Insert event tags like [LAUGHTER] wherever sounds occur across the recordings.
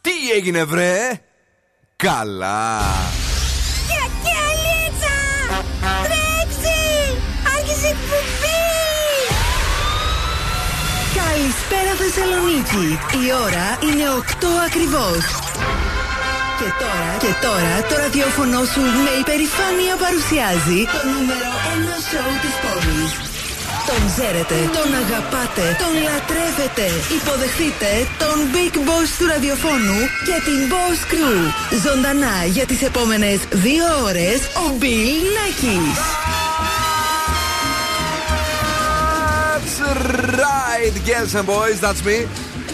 Τι έγινε βρε; Καλά Κιακιαλίτσα! Τρέξει! Άρχισε η εκπομπή! Καλησπέρα Θεσσαλονίκη. Η ώρα είναι 8 ακριβώς. Και τώρα, και τώρα το ραδιόφωνο σου με υπερηφάνεια παρουσιάζει το νούμερο 1 σοου της πόλης. Τον ξέρετε, τον αγαπάτε, τον λατρεύετε. Υποδεχτείτε τον Big Boss του ραδιοφώνου και την Boss Crew. Ζωντανά για τις επόμενες δύο ώρες ο Bill Nackis. That's right, girls and boys, that's me.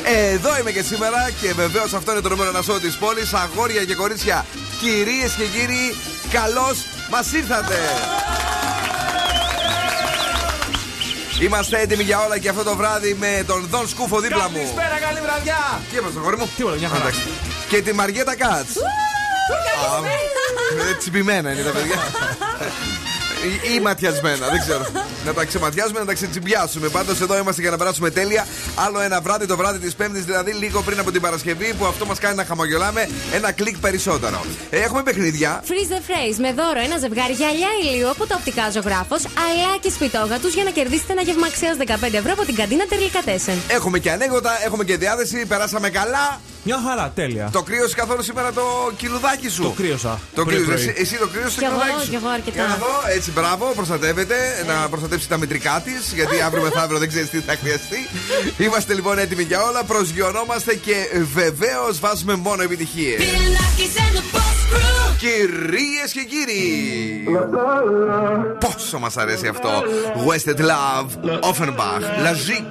Εδώ είμαι και σήμερα και βεβαίως αυτό είναι το νούμερο ένα σώμα της πόλης. Αγόρια και κορίτσια, κυρίες και κύριοι, καλώς μας ήρθατε. Είμαστε έτοιμοι για όλα και αυτό το βράδυ με τον Δον Σκούφο δίπλα μου. Καλησπέρα, καλή βραδιά. Τι έπρεπε, αγόρι μου; Τίποτα, μια χαρά. Εντάξει. Και τη Μαριέτα Κάτς. Τσιμπημένα είναι τα παιδιά. [LAUGHS] Ή- Ή ματιασμένα, δεν ξέρω. Να τα ξεματιάσουμε, να τα ξετσιμπιάσουμε. Πάντως εδώ είμαστε για να περάσουμε τέλεια. Άλλο ένα βράδυ, το βράδυ της Πέμπτης, δηλαδή λίγο πριν από την Παρασκευή, που αυτό μας κάνει να χαμογελάμε ένα κλικ περισσότερο. Ε, έχουμε παιχνίδια. Freeze the phrase με δώρο ένα ζευγάρι γυαλιά ηλίου από τα οπτικά ζωγράφος, αλλά και σπιτόγα τους για να κερδίσετε ένα γεύμα αξίας 15 ευρώ από την καντίνα Τερλικατέσεν. Έχουμε και ανέκδοτα, έχουμε και διάθεση. Περάσαμε καλά. Μια χαρά, τέλεια. Το κρύωσε καθόλου σήμερα το κιλουδάκι σου; Το κρύωσα. Το Πρωί, κρύωσε. πρωί. Εσύ, εσύ το κρύωσες το Κι εγώ, κιλουδάκι σου; κι εγώ αρκετά. Για να δω, έτσι μπράβο, προστατεύεται. Να προστατεύσει τα μετρικά της, γιατί αύριο μεθαύριο δεν ξέρεις τι θα χρειαστεί. Είμαστε λοιπόν έτοιμοι για όλα. Προσγειωνόμαστε και βεβαίως βάζουμε μόνο επιτυχίες. Κυρίες και κύριοι, πόσο μας αρέσει αυτό. Wasted Love, Offenbach, La Zik.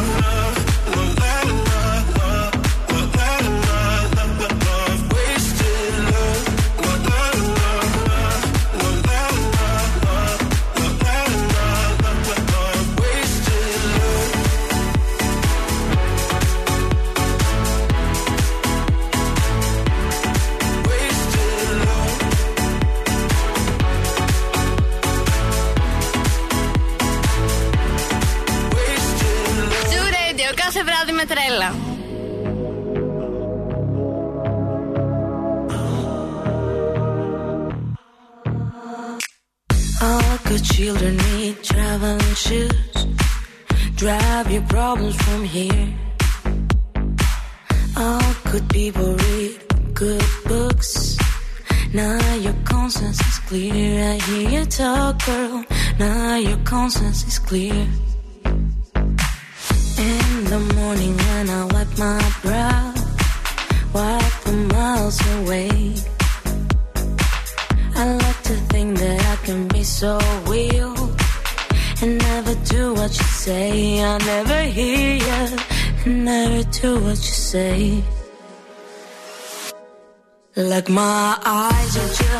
problems from here. All good people read good books. Now your conscience is clear. I hear you talk, girl. Now your conscience is clear. Say. Like my eyes are just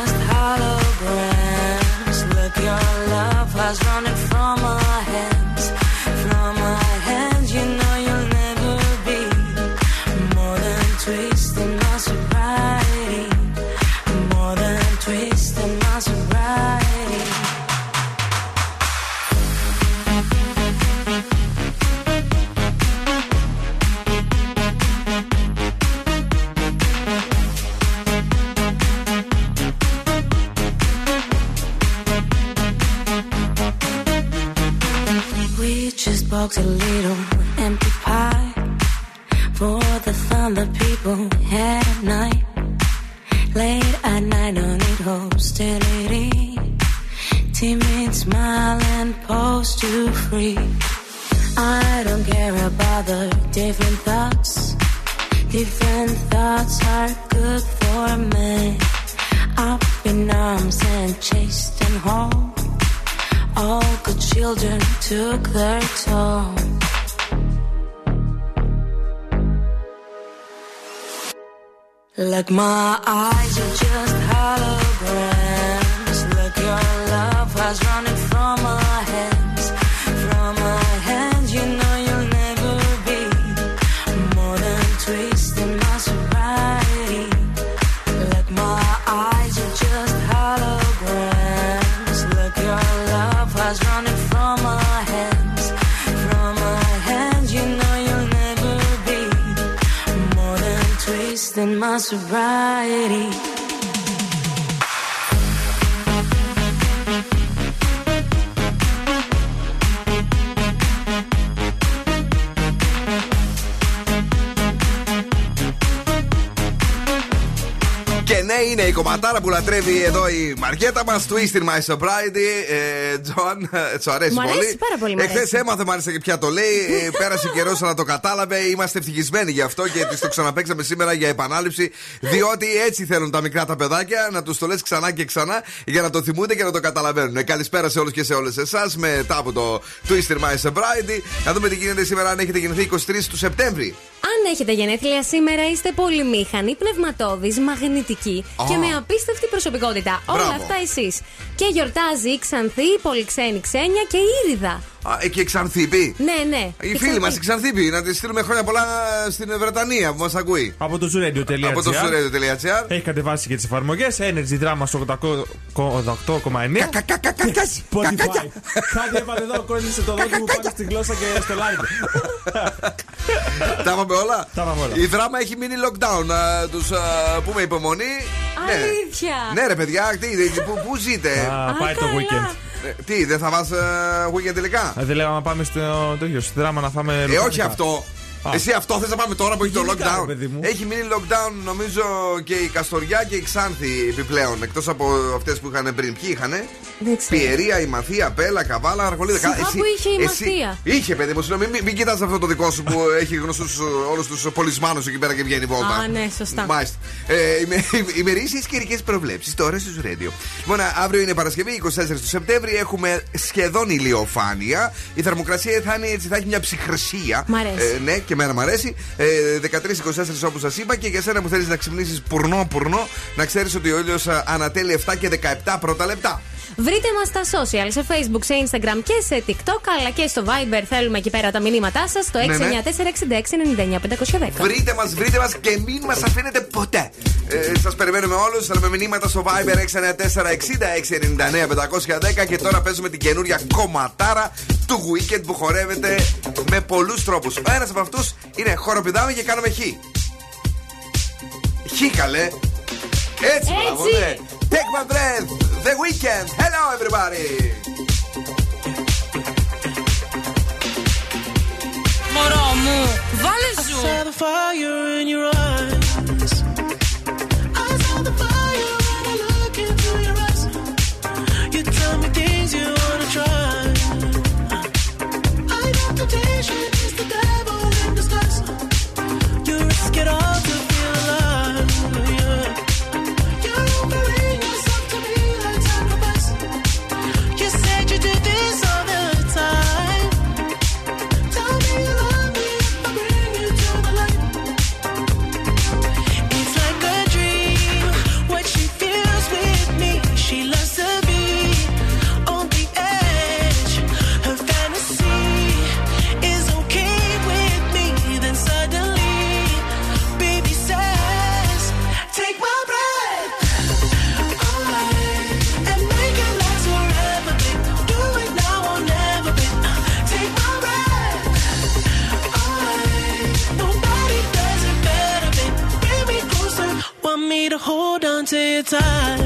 to live. Που λατρεύει εδώ η Μαριέτα μας. Twist in My Sobriety. Ε, Τζον, ε, σου αρέσει Μ' αρέσει πολύ. πάρα πολύ, μ' αρέσει. Εχθές έμαθε μάλιστα και ποια το λέει. Ε, Πέρασε καιρός να το κατάλαβε. Είμαστε ευτυχισμένοι γι' αυτό και της το ξαναπαίξαμε σήμερα για επανάληψη. Διότι έτσι θέλουν τα μικρά τα παιδάκια να τους το λες ξανά και ξανά για να το θυμούνται και να το καταλαβαίνουν. Ε, Καλησπέρα σε όλους και σε όλες εσάς μετά από το Twist in My Sobriety. Να δούμε τι γίνεται σήμερα αν έχετε γεννηθεί 23 του Σεπτέμβρη. Αν έχετε γενέθλια σήμερα, είστε πολυμήχανοι, πνευματώδεις, μαγνητικοί Α. και με απίστευτη προσωπικότητα. Όλα Μπράβο. αυτά εσείς. Και γιορτάζει η Ξανθή, η Πολυξένη Ξένια και η Ήριδα. Α, ε, και Ξανθίπη. Ναι, ναι. Η φίλη μας η Ξανθίπη. Να τη στείλουμε χρόνια πολλά στην Βρετανία που μας ακούει. Από το zuradio.gr Από το suradio.gr. Έχει κατεβάσει και τις εφαρμογές Energy Drama στο 88,9. Spotify. Κάτι έπατε εδώ, κόλλησε το δόντιο μου πάνω στη γλώσσα και στο live. Τα είπαμε όλα. Τα είπαμε όλα. Η δράμα έχει μείνει lockdown. Τους πούμε υπομονή. Ναι. Αλήθεια. Ναι, ρε παιδιά, τι, τι, πού, πού ζείτε; Α, πάει το καλά. weekend. Ε, τι, δεν θα πα weekend τελικά; Ε, Δεν λέγαμε να πάμε στο τέτοιο, στη δράμα να φάμε. Ε, λουκάνικα. όχι αυτό. Α. Εσύ αυτό θες να πάμε τώρα που έχει το Γενικά, lockdown; ρε παιδί μου. Έχει μείνει lockdown νομίζω και η Καστοριά και η Ξάνθη επιπλέον. Εκτός από αυτές που είχαν πριν. Ποιοι είχαν. Δεν ξέρω. Πιερία, η Μαθία, Πέλα, Καβάλα, Αρχολίδα. Σιγά Κα- που είχε η Μαθία. Είχε, παιδί μου, συγγνώμη, μην, μην κοιτάς αυτό το δικό σου που [LAUGHS] έχει γνωστούς όλους τους πολισμάνου εκεί πέρα και βγαίνει βόλτα. Α, ναι, σωστά. Μάλιστα. Ε, ιμε, [LAUGHS] ημερήσιε καιρικές προβλέψεις τώρα στους Radio. Λοιπόν, αύριο είναι Παρασκευή, 24 του Σεπτέμβρη. Έχουμε σχεδόν ηλιοφάνεια. Η θερμοκρασία θα, είναι, έτσι, θα έχει μια ψυχρεσία. Μ' αρέσει. Ε, ναι, και εμένα μου αρέσει. Ε, 13-24 όπως σας είπα. Και για σένα που θέλεις να ξυπνήσεις πουρνό-πουρνό, να ξέρεις ότι ο ήλιος ανατέλει 7 και 17 πρώτα λεπτά. Βρείτε μας στα social, σε facebook, σε instagram και σε tiktok, αλλά και στο viber. Θέλουμε εκεί πέρα τα μηνύματά σας στο Ναι, ναι. 694-6699-510. Βρείτε μας, βρείτε μας και μην μας αφήνετε ποτέ. Ε, Σας περιμένουμε όλους. Θέλουμε μηνύματα στο Viber 694-60-699-510 και τώρα παίζουμε την καινούρια κομματάρα του weekend που χορεύεται με πολλούς τρόπους. Ο ένας από αυτούς είναι χωροπηδάκι και κάνουμε χί. Χί, καλέ. Έτσι, μαλαβούμαι. Take my breath. The weekend. Hello, everybody. Μωρό, μου. Βάλε. It all to you're.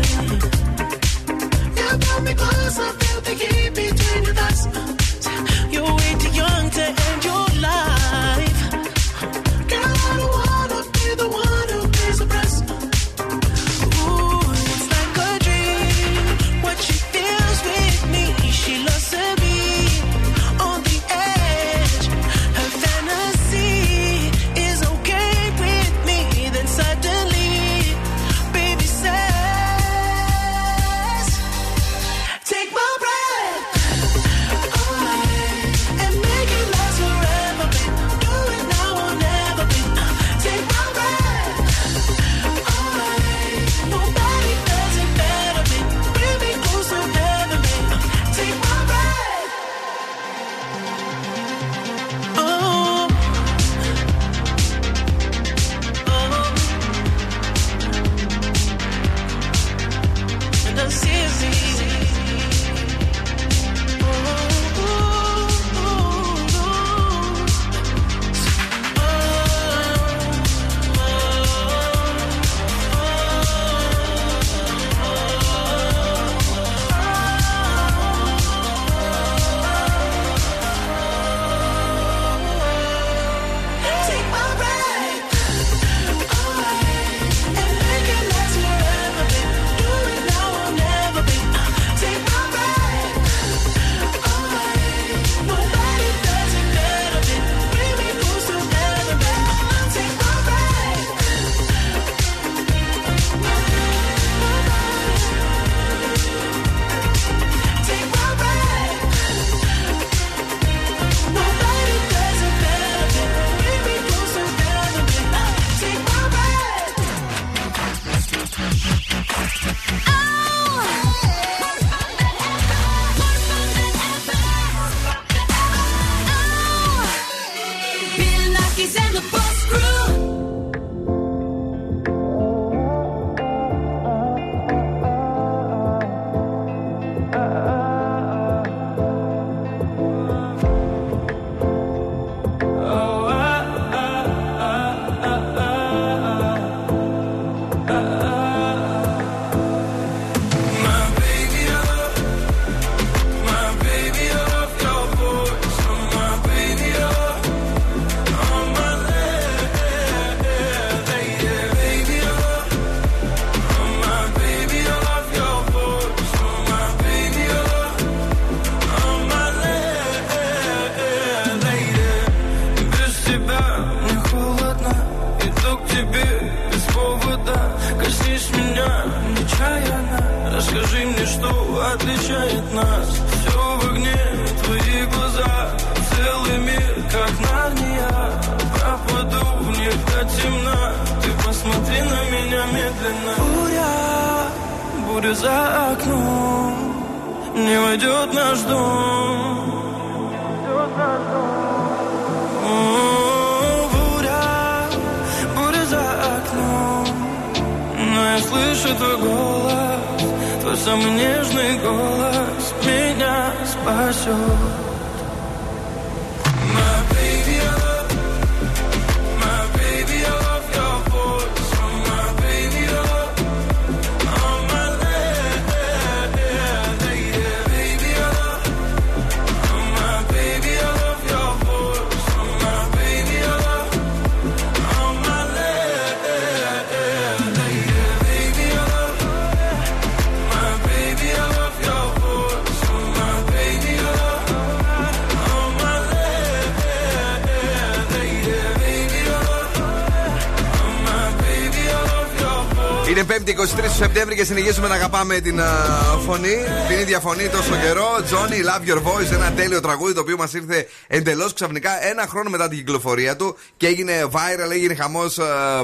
23 Σεπτέμβρη και συνεχίζουμε να αγαπάμε την uh, φωνή, την ίδια φωνή τόσο καιρό. Johnny, love your voice, ένα τέλειο τραγούδι το οποίο μας ήρθε εντελώς ξαφνικά ένα χρόνο μετά την κυκλοφορία του και έγινε viral, έγινε χαμός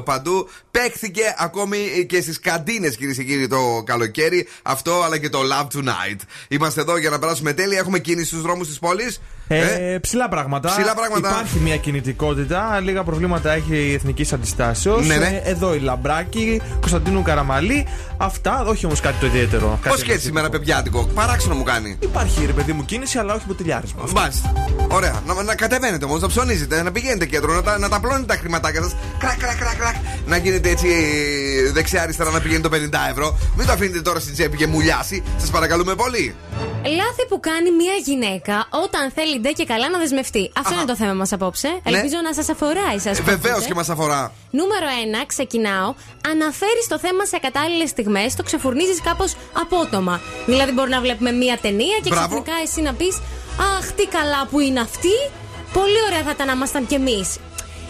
παντού. Παίχθηκε ακόμη και στις καντίνες, κυρίες και κύριοι, το καλοκαίρι. Αυτό αλλά και το Love Tonight. Είμαστε εδώ για να περάσουμε τέλεια. Έχουμε κίνηση στους δρόμους της πόλης. Ε, ψηλά πράγματα. Ψηλά πράγματα. Υπάρχει μια κινητικότητα. Λίγα προβλήματα έχει η Εθνικής Αντιστάσεως. Ναι, ναι. εδώ η Λαμπράκη, Κωνσταντίνου Καραμαλή. Αυτά, όχι όμως κάτι το ιδιαίτερο. Πώς Κάτι και έτσι σήμερα, παιδιάτικο. Παράξενο μου κάνει. Υπάρχει ρε παιδί μου κίνηση, αλλά όχι ποτηλιάρισμα. Μάλιστα. Ωραία. Να, να κατεβαίνετε όμως, να ψωνίζετε, να πηγαίνετε κέντρο, να τα, να τα πλώνετε τα χρηματάκια σας. Κρακ, κρακ, κρακ, κρακ. Να γίνετε έτσι δεξιά-αριστερά να πηγαίνει το 50 ευρώ. Μην το αφήνετε τώρα στην τσέπη και μουλιάσει. Σας παρακαλούμε πολύ. Λάθη που κάνει μια γυναίκα όταν θέλει ντε και καλά να δεσμευτεί. Αυτό είναι το θέμα μας απόψε. Ελπίζω να σας αφορά εσά. Βεβαίως και μας αφορά. Νούμερο 1, ξεκινάω. Αναφέρεις το θέμα σε κατάλληλες στιγμές, το ξεφουρνίζεις κάπως απότομα. Δηλαδή, μπορεί να βλέπουμε μία ταινία και Μπράβο. ξαφνικά εσύ να πεις Αχ, τι καλά που είναι αυτή. Πολύ ωραία θα ήταν να ήμασταν κι εμείς.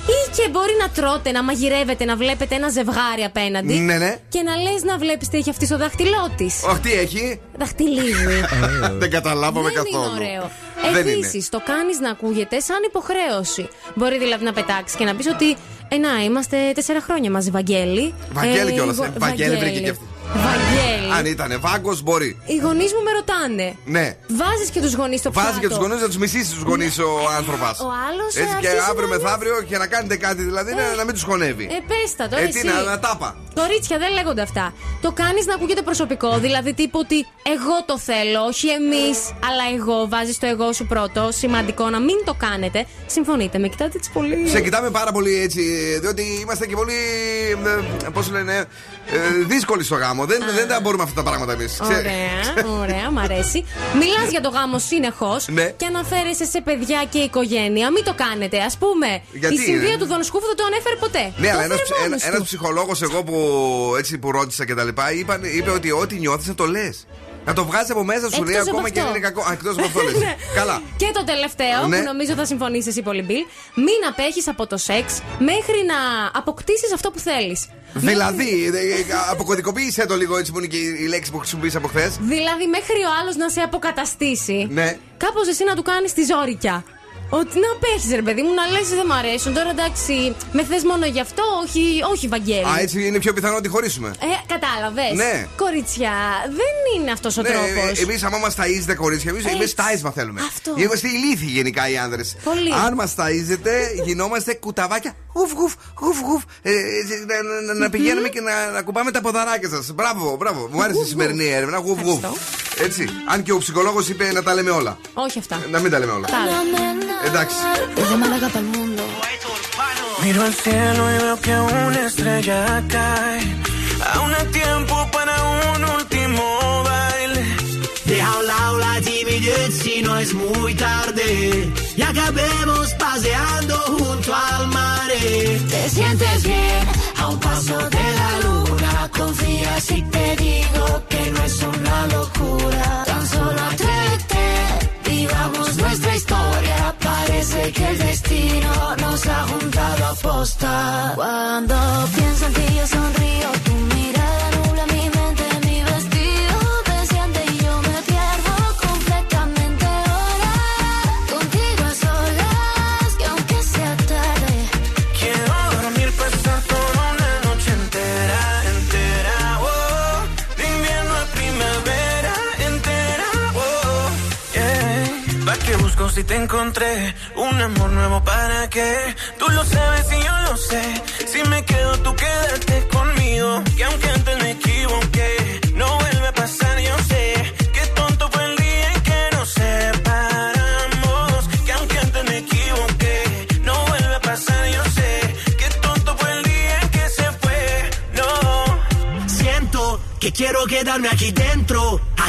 Ή και μπορεί να τρώτε, να μαγειρεύετε, να βλέπετε ένα ζευγάρι απέναντι. Ναι, ναι. Και να λες να βλέπεις τι έχει αυτή στο δάχτυλό της. Αχ, τι έχει; Δαχτυλίδι. [LAUGHS] Δεν καταλάβαμε Δεν καθόλου. είναι ωραίο. Δεν είναι. Επίσης, το κάνεις να ακούγεται σαν υποχρέωση. Μπορεί δηλαδή να πετάξεις και να πεις ότι. Ε, να, είμαστε τέσσερα χρόνια μαζί, Βαγγέλη. Βαγγέλη κιόλας, εγώ- ε. Βαγγέλη βρήκε κι αυτή. Βαγγέλη. Αν ήταν βάγκος, μπορεί. Οι γονείς μου με ρωτάνε. Ναι. Βάζεις και τους γονείς στο πιάτο. Βάζεις και τους γονείς να τους μισήσει τους γονείς ο άνθρωπος. Ο άλλος, ε, Έτσι και αρχίζει αύριο να μεθαύριο και να κάνετε κάτι δηλαδή να- να μην τους χωνεύει. Ε, πες τα τώρα Ε, εσύ. τι να, να τάπα. Κορίτσια δεν λέγονται αυτά. Το κάνεις να ακούγεται προσωπικό. Δηλαδή τύπου ότι εγώ το θέλω, όχι εμείς, αλλά εγώ. Βάζεις το εγώ σου πρώτο. Σημαντικό να μην το κάνετε. Συμφωνείτε, με κοιτάτε έτσι πολύ. Σε κοιτάμε πάρα πολύ έτσι, διότι είμαστε και πολύ. Πώς λένε. Ε, δύσκολοι στο γάμο. Δεν, δεν τα μπορούμε αυτά τα πράγματα εμείς. Ωραία, ωραία, μ' αρέσει. Μιλάς για το γάμο συνεχώς Ναι. και αναφέρεσαι σε παιδιά και οικογένεια. Μην το κάνετε. Α πούμε, Γιατί, η συνδύα ε; του Δον Σκούφου δεν το ανέφερε ποτέ. Ναι, το αλλά έφερε μόνος ένας του. ψυχολόγος εγώ που, έτσι, που ρώτησα και τα λοιπά είπε ότι ό,τι νιώθεις να το λες. Να το βγάζει από μέσα σου, λέει Εκτός από ακόμα και αν αυτό. είναι κακό. Εκτός από αυτό [LAUGHS] λες. Ναι. Καλά. Και το τελευταίο, Ναι. που νομίζω θα συμφωνήσεις εσύ πολύ, Μπιλ. Μην απέχεις από το σεξ μέχρι να αποκτήσεις αυτό που θέλεις. Δηλαδή, ε, ε, αποκωδικοποίησε το λίγο έτσι που είναι και η λέξη που χρησιμοποίησα από χθες. Δηλαδή, μέχρι ο άλλος να σε αποκαταστήσει. Ναι. Κάπως εσύ να του κάνεις τη ζόρικια. Ότι να απέχεις, ρε παιδί μου, να λες δεν μ' αρέσουν. Τώρα εντάξει, με θες μόνο γι' αυτό, όχι, όχι Βαγγέλη. Α, έτσι είναι πιο πιθανό ότι χωρίσουμε. Ε, κατάλαβες. Ναι. Κοριτσιά, δεν είναι αυτός ο τρόπος. Εμείς, άμα μας ταΐζετε κορίτσια, εμείς Έτσι. εμείς τάισμα θέλουμε. Αυτό. Είμαστε ηλίθιοι γενικά οι άνδρες. Πολύ. Αν μας ταΐζετε, γινόμαστε κουταβάκια. Γουφ, γουφ, γουφ, γουφ. Ε, ε, να, να- να, να πηγαίνουμε και να, να κουμπάμε τα ποδαράκια σας. Μπράβο, μπράβο. Μου άρεσε η σημερινή έρευνα. Γουφ, γουφ. Έτσι. Αν και ο ψυχολόγος είπε να τα λέμε όλα. Όχι αυτά. Να μην τα λέμε όλα. Τα άλλα. Εντάξει. Desde Málaga para el mundo. Miro al cielo y veo que una estrella cae. Aún hay tiempo para un último baile. Deja a un lado la timidez si no es muy tarde. Y acabemos paseando junto al mar. Te sientes bien a un paso de la luna. Confía si te digo que no es una locura. Tan solo atrévete, nuestra historia. Parece que el destino nos ha juntado a posta. Cuando pienso en ti yo sonrío, tu mirada si te encontré? Un amor nuevo para qué? Tú lo sabes y yo lo sé. Si me quedo, tú quédate conmigo. Que aunque antes me equivoqué, no vuelve a pasar, yo sé. Qué tonto fue el día en que nos separamos. Que aunque antes me equivoqué, no vuelve a pasar, yo sé. Qué tonto fue el día en que se fue, no. Siento que quiero quedarme aquí dentro,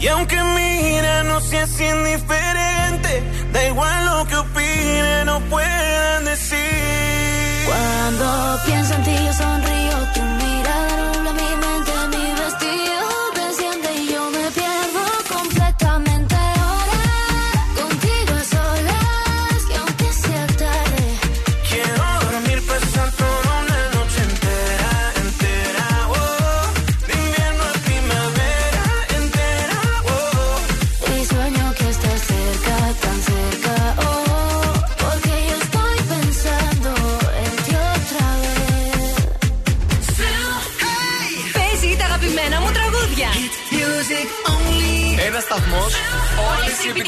Y aunque mira, no seas indiferente, da igual lo que opinen o puedan decir. Cuando pienso en ti yo sonrío,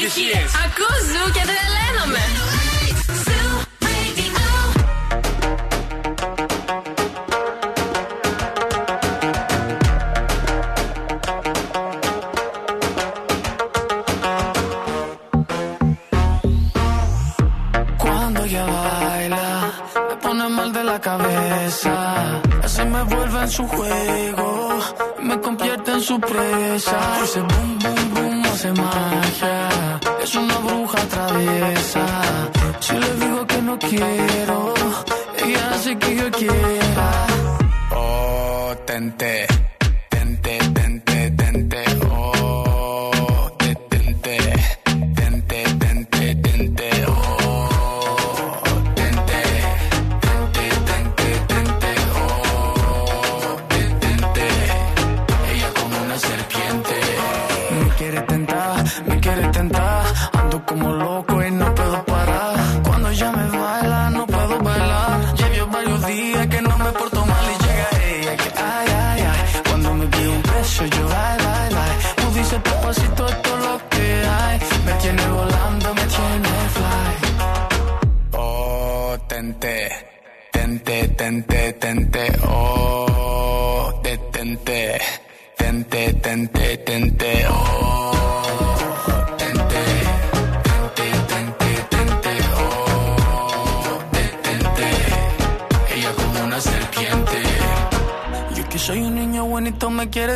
όλε οι επιτυχίε. Ακούω ζου και τρελαίνομαι. Cuando ella baila, me pone mal de la cabeza. Así me vuelve en su juego, me convierte en su presa. Ese boom, boom, boom hace magia. Es una bruja traviesa. Si le digo que no quiero, ella hace que yo quiera. Oh,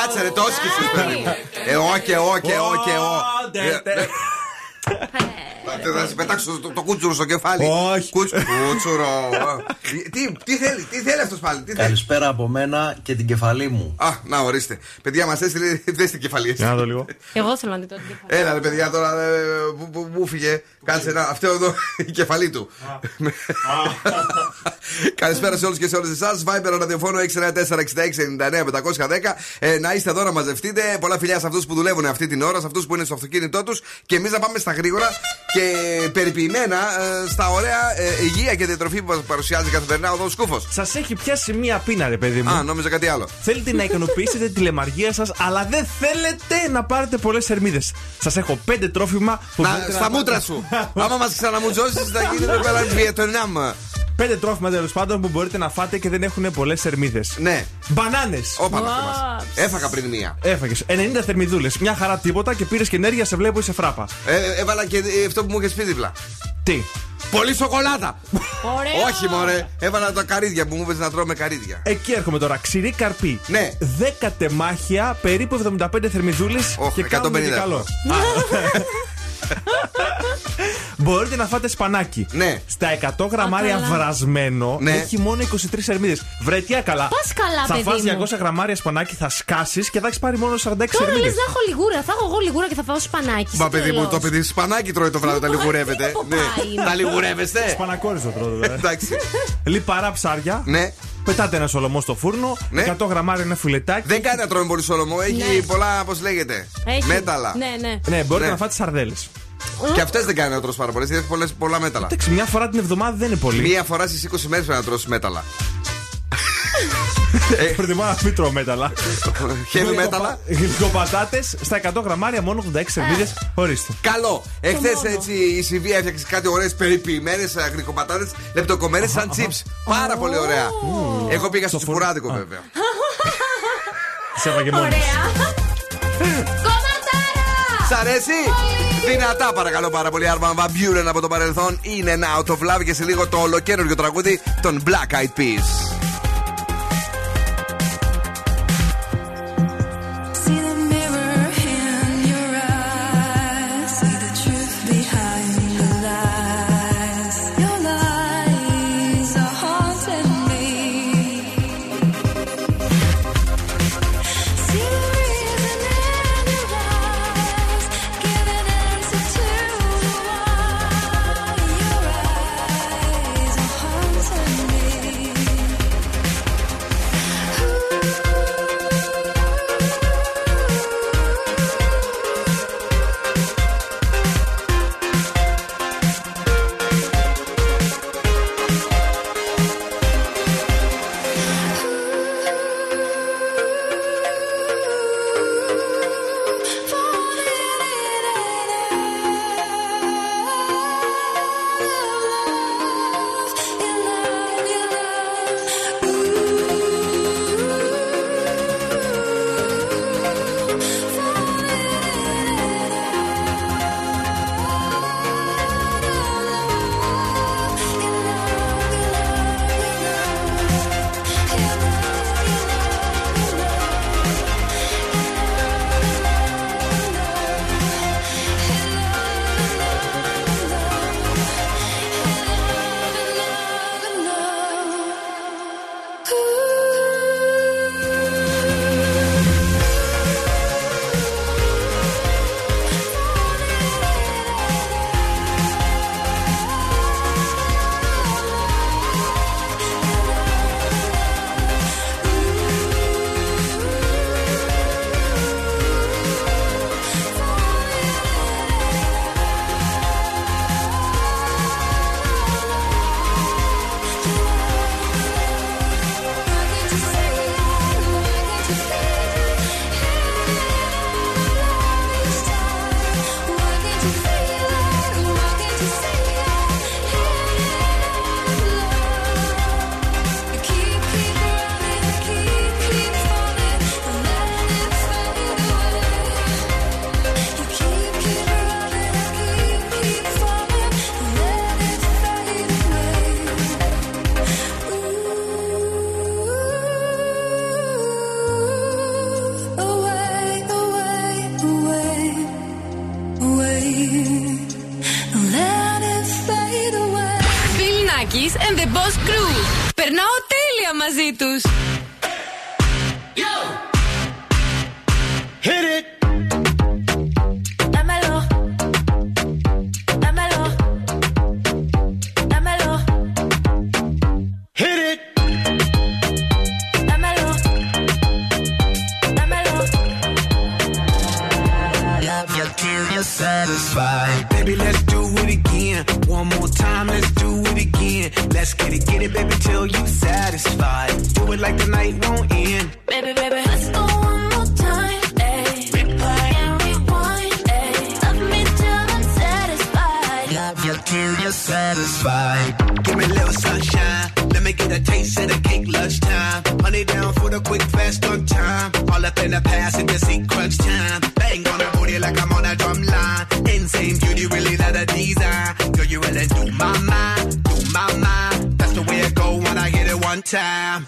Κάτσε ρε, το όσκησες παιδί μου. Ε, όκε, όκε, όκε, όκε. Θα σε πετάξω το, το κούτσουρο στο κεφάλι. Όχι. Κούτσ- Κούτσουρο. τι, τι θέλει, τι θέλει αυτός πάλι. Τι θέλει. Καλησπέρα από μένα και την κεφαλή μου. Α, να ορίστε. Παιδιά, μας έστειλε. Δεν στην κεφαλή. Για να δω λίγο. Εγώ θέλω να δει το αντίθετο. Έλα ρε παιδιά τώρα ε, που- που- Πού φύγε Κάτσε να Αυτό εδώ η κεφαλή του Καλησπέρα σε όλους και σε όλες εσάς Viber ραδιοφόνο 694-6699-510 ε, Να είστε εδώ να μαζευτείτε Πολλά φιλιά σε αυτούς που δουλεύουν αυτή την ώρα Σε αυτούς που είναι στο αυτοκίνητό τους Και εμείς να πάμε στα γρήγορα Και περιποιημένα ε, Στα ωραία ε, υγεία και διατροφή που μας παρουσιάζει καθημερινά ο Δόν Σκούφος Σας έχει πιάσει μία πείνα, ρε παιδί μου. Α, νόμιζα κάτι άλλο Θέλετε να [LAUGHS] ικανοποιήσετε τη λεμαργία σας, αλλά δεν θέλετε να πάρετε πολλές θερμίδες. Σας έχω πέντε τρόφιμα που να, μπορείτε Στα να μούτρα πάρετε. σου [LAUGHS] Άμα μας ξαναμουτζώσεις Θα [LAUGHS] γίνει εδώ πέρα Βιετνάμ Πέντε τρόφιμα τέλος πάντων που μπορείτε να φάτε και δεν έχουν πολλές θερμίδες. Ναι Μπανάνες. Όπα να θυμάσαι. Έφαγα πριν μία. Έφαγες 90 θερμιδούλες. Μια χαρά τίποτα και πήρες και ενέργεια, σε βλέπω είσαι φράπα. Ε, έβαλα και ε, αυτό που μου είχες πει δίπλα. Τι; Πολύ σοκολάτα! Ωραίο. [LAUGHS] Όχι, μωρέ. Έβαλα τα καρύδια που μου είπες να τρώω με καρύδια. Εκεί έρχομαι τώρα. Ξηρή καρπή. Ναι. 10 τεμάχια, περίπου 75 θερμιδούλες Όχ, και κάνουν 150 και καλό. [LAUGHS] [LAUGHS] Μπορείτε να φάτε σπανάκι. Ναι. Στα 100 γραμμάρια καλά. βρασμένο Ναι. έχει μόνο 23 ερμίδες. Βρετιά καλά. Πας καλά, θα παιδί φας μου. 200 γραμμάρια σπανάκι, θα σκάσεις και θα έχεις πάρει μόνο 46 Τώρα λες ερμίδε. να έχω λιγούρα. Θα έχω εγώ λιγούρα και θα φάω σπανάκι. Μα Είσαι παιδί μου, τρελός. το παιδί σπανάκι τρώει το βράδυ, τα Μου πάει, λιγουρεύετε. δεν Ναι. πάει. Τα λιγουρεύεστε; Σπανακόριζο τρώω τώρα. Εντάξει. Λιπαρά ψάρια. Ναι. Πετάτε ένα σολομό στο φούρνο. Ναι. 100 γραμμάρια ένα φιλετάκι. Δεν κάνει να τρώμε πολύ σολομό, έχει Ναι. πολλά, πώς λέγεται. Έχει. Μέταλλα. Ναι, ναι. Ναι, μπορείτε Ναι. να φάτε σαρδέλες. Και αυτές δεν κάνει να τρώσει πάρα πολλές, γιατί έχει πολλές, πολλά μέταλλα. Εντάξει, μια φορά την εβδομάδα δεν είναι πολύ. Μία φορά στις 20 μέρες πρέπει να τρώσει μέταλλα. Προτιμώ να μην τρώω μέταλλα. Χέλι μέταλλα. Γλυκοπατάτε στα 100 γραμμάρια μόνο 86 σερβίδε. Ορίστε. Καλό. Εχθές μόνο. έτσι η Σιβία έφτιαξε κάτι ωραίες περιποιημένες γλυκοπατάτες λεπτοκομμένες σαν chips. Πάρα πολύ ωραία. Εγώ πήγα στο Στο φούρνο. τσιπουράδικο Α. βέβαια. Σε έβαγε μόνος. Ωραία. Κομματάρα! Σ' αρέσει; Δυνατά παρακαλώ πάρα πολύ. Άρμα Βαμπιούρεν από το παρελθόν. Είναι ένα out of love και σε λίγο το ολοκένουργιο τραγούδι των Black Eyed Peas. Bill Nackis and the Boss Crew. Περνάω τέλεια μαζί τους. Hit it. Night won't end. Baby, baby, let's go one more time. Ay. Replay. And rewind. Ay. Love me till I'm satisfied. Love you till you're satisfied. Give me a little sunshine. Let me get a taste of the cake lunchtime. Honey down for the quick fast on time. All up in the past in the sequence time. Bang on the booty like I'm on a drum line. Insane beauty, really not a design. Girl, you really do my mind, do my mind. That's the way it go when I hit it one time.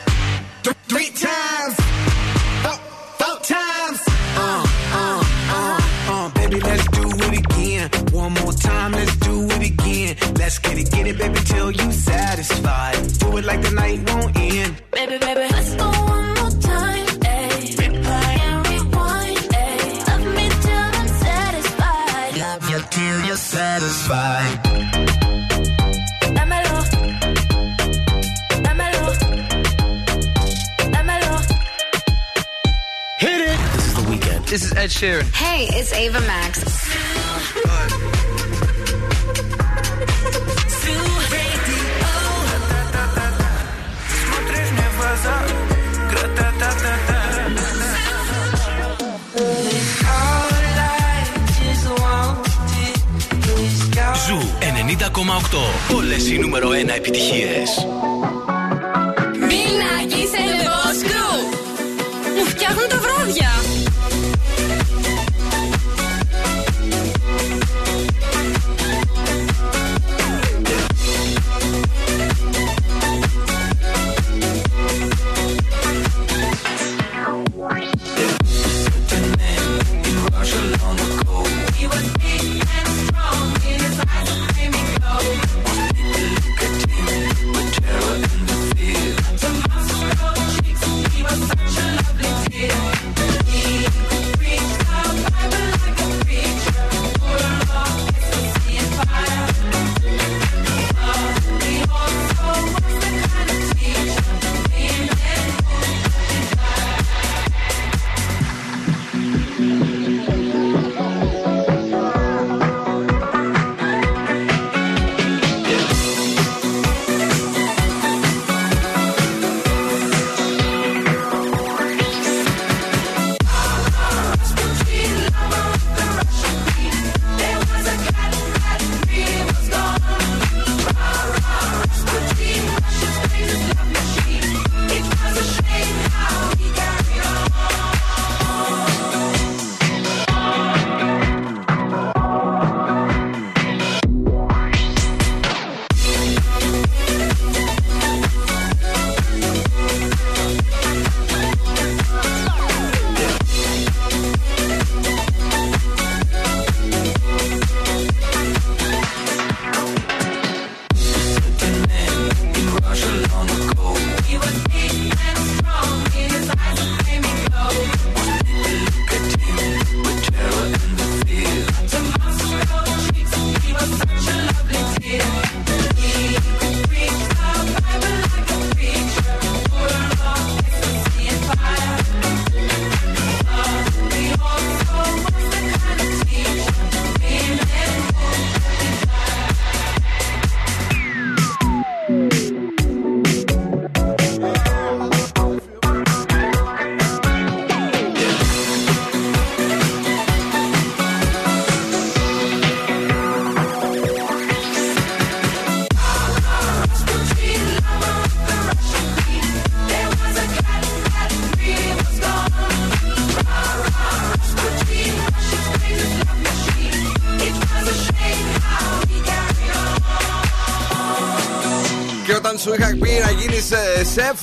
three times, four, four times. Uh, uh, uh, uh, baby, let's do it again. One more time, let's do it again. Let's get it, get it, baby, till you satisfied. Do it like the night won't end. Baby, baby, let's go one more time. Ayy. Replay and rewind. Ayy. Love me till I'm satisfied. Love you till you're satisfied. This is Ed Sheeran. Hey. Ζου 90,8 Όλες οι νούμερο 1 επιτυχίες σου είχα πει να γίνεις σεφ,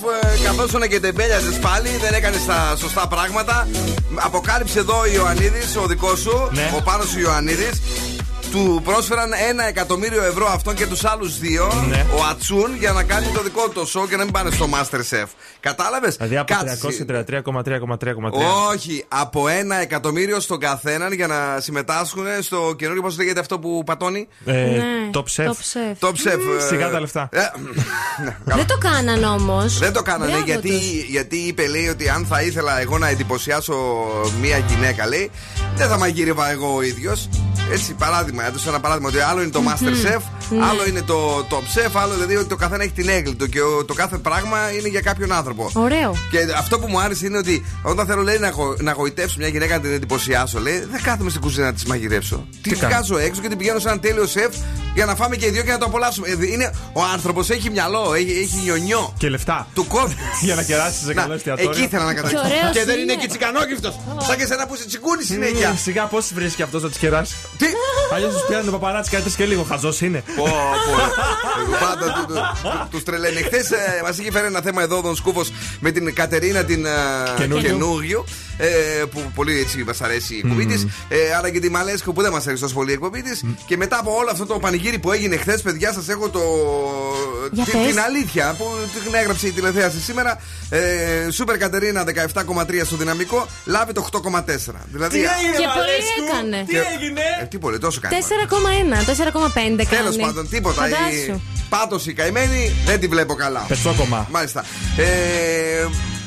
καθώς και τεμπέλιαζες πάλι, δεν έκανες τα σωστά πράγματα. Αποκάλυψε εδώ ο Ιωαννίδης, ο δικός σου, Ναι. ο Πάνος ο Ιωαννίδης. του πρόσφεραν ένα εκατομμύριο ευρώ αυτόν και τους άλλους δύο, Ναι. ο Ατσούν, για να κάνει το δικό του show και να μην πάνε στο Masterchef. Κατάλαβες; Δηλαδή από 333,3,3,3. Όχι, από ένα εκατομμύριο στον καθέναν για να συμμετάσχουν στο καινούριο, πώ λέγεται αυτό που πατώνει; Ε, Ναι, Top chef. top chef. Top Chef. ε, Σιγά τα λεφτά. ε, ναι, καλά. Δεν το κάναν όμως. Δεν το κάνανε Μπράβο γιατί, τους. γιατί είπε λέει ότι αν θα ήθελα εγώ να εντυπωσιάσω μία γυναίκα λέει δεν θα μαγείρευα εγώ ο ίδιος. Έτσι, παράδειγμα, έδωσα ένα παράδειγμα ότι άλλο είναι το Master Chef, Ναι. άλλο είναι το Top Chef, άλλο δηλαδή ότι το καθένα έχει την έγκλη του και ο- το κάθε πράγμα είναι για κάποιον άνθρωπο. Ωραίο. Και αυτό που μου άρεσε είναι ότι όταν θέλω λέει, να, γο- να γοητεύσω μια γυναίκα να την εντυπωσιάσω, λέει, δεν κάθομαι στην κουζίνα να της μαγειρεύσω. Την κάνεις; βγάζω έξω και την πηγαίνω σε έναν τέλειο σεφ για να φάμε και οι δύο και να το απολαύσουμε. Ε, Είναι, ο άνθρωπος έχει μυαλό, έχει, έχει νιονιό. Και λεφτά. Του κόβει. [LAUGHS] Για να κεράσει σε καλό Να, εστιατόριο. εκεί ήθελα να Και καταλήξω. ωραίος Και δεν είναι είναι. και τσικανόγυφτο. Σαν και σένα που σε τσικούνι Ε, συνέχεια. Σιγά πώς βρίσκει αυτός να τις κεράσει; Τι; Αλλιώς τους πιάνει το παπαράτσι κάτι και λίγο. Χαζός είναι. Πω, πω. [LAUGHS] Πάντα του τρελαίνει. Χθες μας είχε φέρει ένα θέμα εδώ ο Δον Σκούφος με την Κατερίνα την ε, Καινούριο. Καινούριο. ε, Που πολύ έτσι μας αρέσει η εκπομπή της. Άρα και τη Μαλέσκο που δεν μας αρέσει τόσο πολύ η εκπομπή της. Και μετά από όλο αυτό το πανηγύρι που έγινε χθες, παιδιά, σας έχω το. Για τη- πες. την αλήθεια που την έγραψε η τηλεθέαση σήμερα. Ε, Σούπερ Κατερίνα 17,3 στο δυναμικό, λάβει το 8,4. Δηλαδή. Και πολύ έκανε. Τι έγινε; Ε, τι πολύ, τόσο κάνει. 4,1, 4,5 κάνει. Τέλος πάντων, τίποτα. Η Φαντάσου. πάτωση καημένη δεν τη βλέπω καλά. Πετσόκομα. Μάλιστα. Ε,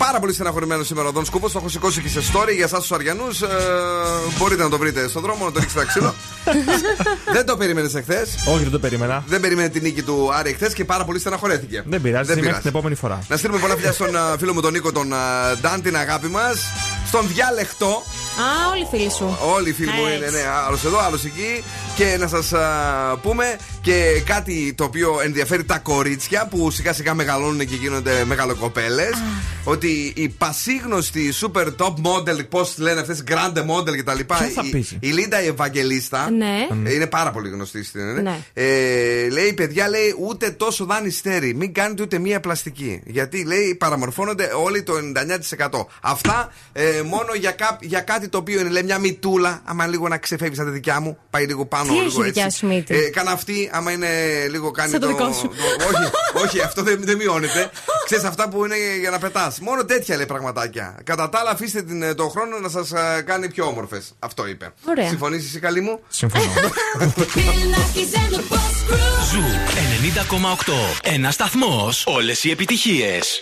πάρα πολύ στεναχωρημένος σήμερα ο Δον Σκούπος. Το έχω σηκώσει και σε story για εσάς τους Αριανούς. Ε, μπορείτε να το βρείτε στον δρόμο, να το ρίξετε ξύλο. [LAUGHS] δεν το περίμενες εχθές. Όχι, δεν το περίμενα. Δεν περίμενε την νίκη του Άρη εχθές και πάρα πολύ στεναχωρέθηκε. Δεν πειράζει, μέχρι την επόμενη φορά. Να στείλουμε πολλά φιλιά στον α, [LAUGHS] φίλο μου τον Νίκο, τον α, Ντάν, την αγάπη μας. Στον διάλεκτο. Α, όλοι οι φίλοι σου. Όλοι οι φίλοι μου Έτσι. είναι, ναι, άλλος εδώ, άλλος εκεί. Και να σας πούμε και κάτι το οποίο ενδιαφέρει τα κορίτσια που σιγά σιγά μεγαλώνουν και γίνονται μεγαλοκοπέλες. Ότι η πασίγνωστη super top model, πώς λένε αυτές, grande model κτλ. Ποια θα η, πεις; η Λίντα η Ευαγγελίστα. Ναι. Ε, Είναι πάρα πολύ γνωστή στην ναι. Ναι. ε, Λέει, παιδιά, λέει, ούτε τόσο δανειστέρι. Μην κάνετε ούτε μία πλαστική. Γιατί, λέει, παραμορφώνονται όλοι το 99%. Αυτά ε, μόνο για, κά- για κάτι το οποίο είναι, λέει, μια μητούλα. Άμα λίγο να ξεφεύγεις σαν τη δικιά μου, πάει λίγο πάνω. Τι λίγο έχει η δικιά έτσι. σου μύτη; Ε, Κάνα αυτή, άμα είναι λίγο κάνει Σαν το το. δικό σου. το- όχι, όχι, αυτό δεν, δεν μειώνεται. [LAUGHS] Ξέρεις αυτά που είναι για να πετάς. Μόνο τέτοια λέει πραγματάκια. Κατά τα άλλα, αφήστε την, ε, το χρόνο να σας κάνει πιο όμορφες. Αυτό είπε. Ωραία. Συμφωνείς εσύ, καλή μου; Συμφωνώ. [LAUGHS] Zoo 90,8. Ένα σταθμός. Όλες οι επιτυχίες.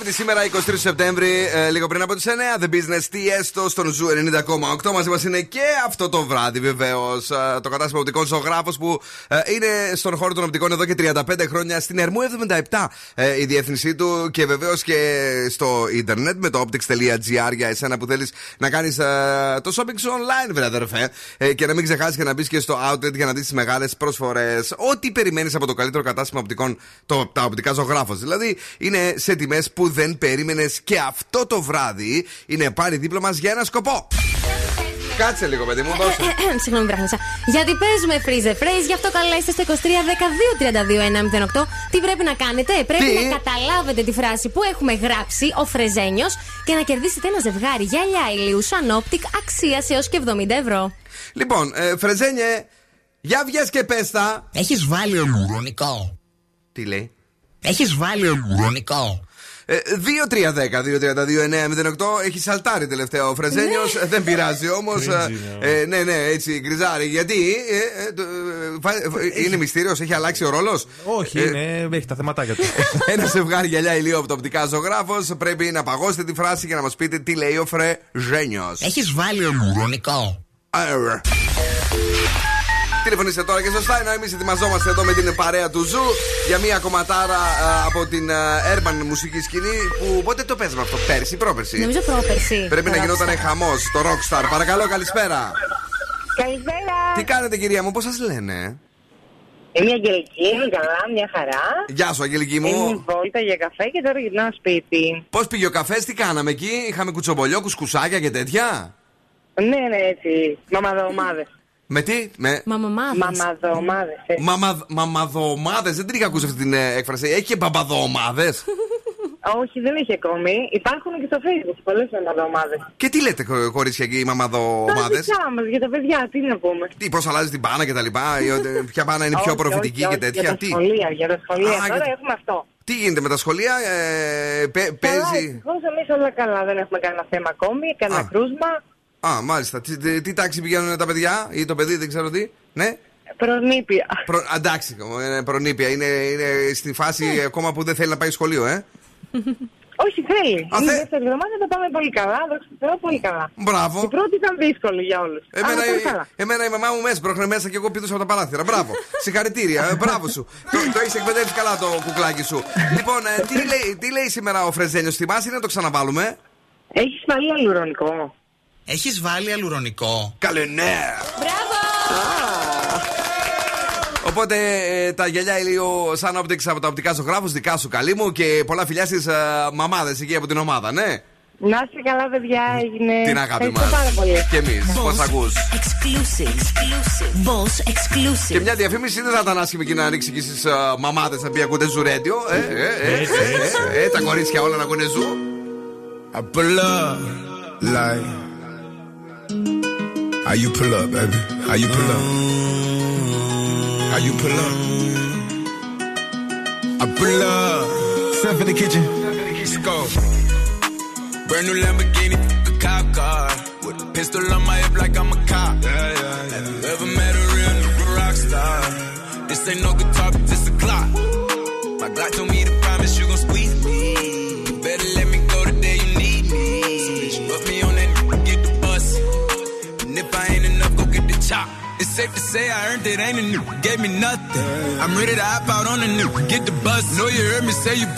Πέμπτη σήμερα 23 Σεπτέμβρη, ε, λίγο πριν από τις 9. The Business τι έστω στον Ζου 90,8. Μαζί μας είναι και αυτό το βράδυ βεβαίως. το κατάστημα οπτικών ζωγράφος που ε, είναι στον χώρο των οπτικών εδώ και 35 χρόνια στην Ερμού 77 ε, η διεύθυνσή του και βεβαίως και στο ίντερνετ με το optics.gr για εσένα που θέλεις να κάνεις το shopping σου online, βρε αδερφέ. Ε, και να μην ξεχάσεις και να μπεις και στο outlet για να δεις τις μεγάλες προσφορές. Ό,τι περιμένεις από το καλύτερο κατάστημα οπτικών, το, τα οπτικά ζωγράφος. Δηλαδή είναι σε τιμές που δεν περίμενες και αυτό το βράδυ είναι πάλι δίπλα μας για ένα σκοπό. Κάτσε λίγο, παιδί μου, δώσε. [COUGHS] Συγγνώμη, βράχνησα. Γιατί παίζουμε freeze the phrase, γι' αυτό καλά είστε στο 23 12 32 108. Τι πρέπει να κάνετε, πρέπει Τι; να καταλάβετε τη φράση που έχουμε γράψει, ο Φρεζένιος, και να κερδίσετε ένα ζευγάρι γυαλιά ηλίου Sanoptic αξία έως και 70 ευρώ. Λοιπόν, ε, Φρεζένιε, για βγες και πες τα. Έχεις βάλει ολουρονικό. Τι λέει; Έχεις βάλει ολουρονικό. Ε, 2-3-10-2-32-9-08 έχει σαλτάρει τελευταία ο Φρεζένιος. Ναι. δεν πειράζει όμως. ε, ναι, ναι, έτσι γκριζάρει. Γιατί ε, ε, το, ε, φα- είναι μυστήριος, έχει αλλάξει ο ρόλος; Όχι, είναι, έχει τα θεματάκια του. [LAUGHS] Ένα ζευγάρι γυαλιά ηλίου από το οπτικά ζωγράφος. Πρέπει να παγώσετε τη φράση και να μας πείτε τι λέει ο Φρεζένιος. Έχεις βάλει υαλουρονικό. Τηλεφωνήστε τώρα και σωστά ενώ εμείς ετοιμαζόμαστε εδώ με την παρέα του Zoo για μια κομματάρα α, από την α, urban μουσική σκηνή που πότε το παίζαμε αυτό, πέρσι, πρόπερσι; Νομίζω πρόπερση. Πρέπει να Το γινόταν Rockstar. χαμός το Rockstar. Παρακαλώ, καλησπέρα. Καλησπέρα. Τι κάνετε, κυρία μου, πώς σας λένε; Είμαι η Αγγελική, είμαι καλά, μια χαρά. Γεια σου, Αγγελική Είμαι μου. βόλτα για καφέ και τώρα γυρνάω σπίτι. Πώς πήγε ο καφές, τι κάναμε εκεί, είχαμε κουτσομπολιό, κουσκουσάκια και τέτοια; Ναι, ναι, έτσι. Μαμαδομάδες. Με τι, με. Μαμαμάδες. Μαμαδομάδε. Μαμα, μαμαδομάδε, δεν την είχα ακούσει αυτή την ε, έκφραση. Έχει και μπαμπαδομάδε. [LAUGHS] Όχι, δεν έχει ακόμη. Υπάρχουν και στο facebook πολλές μαμαδομάδε. και τι λέτε, χω- κορίτσια και οι Τα μαμαδομάδε. δικά μας, για τα παιδιά, τι να πούμε. Τι, πώς αλλάζει την μπάνα και τα λοιπά, ή ότι- [LAUGHS] ποια μπάνα είναι πιο Όχι, προφητική όχι, και όχι, τέτοια. Για τα Τι, σχολεία, για τα σχολεία. Α, Τώρα για- έχουμε αυτό. τι γίνεται με τα σχολεία, ε, παι- Καλά, παίζει. ευτυχώς εμείς όλα καλά. Δεν έχουμε κανένα θέμα ακόμη, κανένα Α. κρούσμα. Α, μάλιστα. Τι, τι, τι τάξη πηγαίνουν τα παιδιά ή το παιδί, δεν ξέρω τι. Ναι. Προνήπια. Προ... Εντάξει, είναι προνήπια. Είναι, είναι στη φάση ακόμα που δεν θέλει να πάει σχολείο, ε. Όχι, θέλει. Α, Είναι θε- η δεύτερη εβδομάδα τα πάμε πολύ καλά. Δόξα τω Θεώ, πολύ καλά. Μπράβο. Η πρώτη ήταν δύσκολη για όλους. Εμένα, πολύ καλά. εμένα η μαμά μου μέσα, πρόχνε μέσα και εγώ πήδουσα από τα παράθυρα. Μπράβο. [LAUGHS] Συγχαρητήρια. Ε, μπράβο σου. το το έχεις εκπαιδεύσει καλά το κουκλάκι σου. [LAUGHS] λοιπόν, ε, τι, λέει, τι λέει σήμερα ο Φρεζένιος, θυμάσαι ή να το ξαναβάλουμε; Έχεις βάλει αλουρονικό. Έχεις βάλει αλουρονικό; Καλέ, ναι. Οπότε ε, τα γυαλιά ηλίου σαν optics από τα οπτικά ζωγράφου, δικά σου καλή μου και πολλά φιλιά στις μαμάδες εκεί από την ομάδα, ναι. Να είστε καλά, παιδιά, έγινε. Την αγάπη μας. Ευχαριστώ πάρα πολύ. Και εμείς, πώ ακούς. Exclusive. Exclusive. Boss exclusive. Και μια διαφήμιση δεν θα ήταν άσχημη εκεί να ρίξει και στις μαμάδες να πει ακούτε ζουρέντιο. Ε, ε, ε, ε, ε, ε, τα κορίτσια όλα να ακούνε ζου. I pull up like how you pull up, baby? How you pull up? How you pull up? I pull up. Step in the kitchen. Let's go. Brand new Lamborghini, a cop car. With a pistol on my hip like I'm a cop. Yeah, yeah, yeah. Have you ever met a real nigga rock star? This ain't no guitar, but this a clock. My Glock told me safe to say I earned it, ain't a new, gave me nothing. I'm ready to hop out on the new, get the bus. Know you heard me say you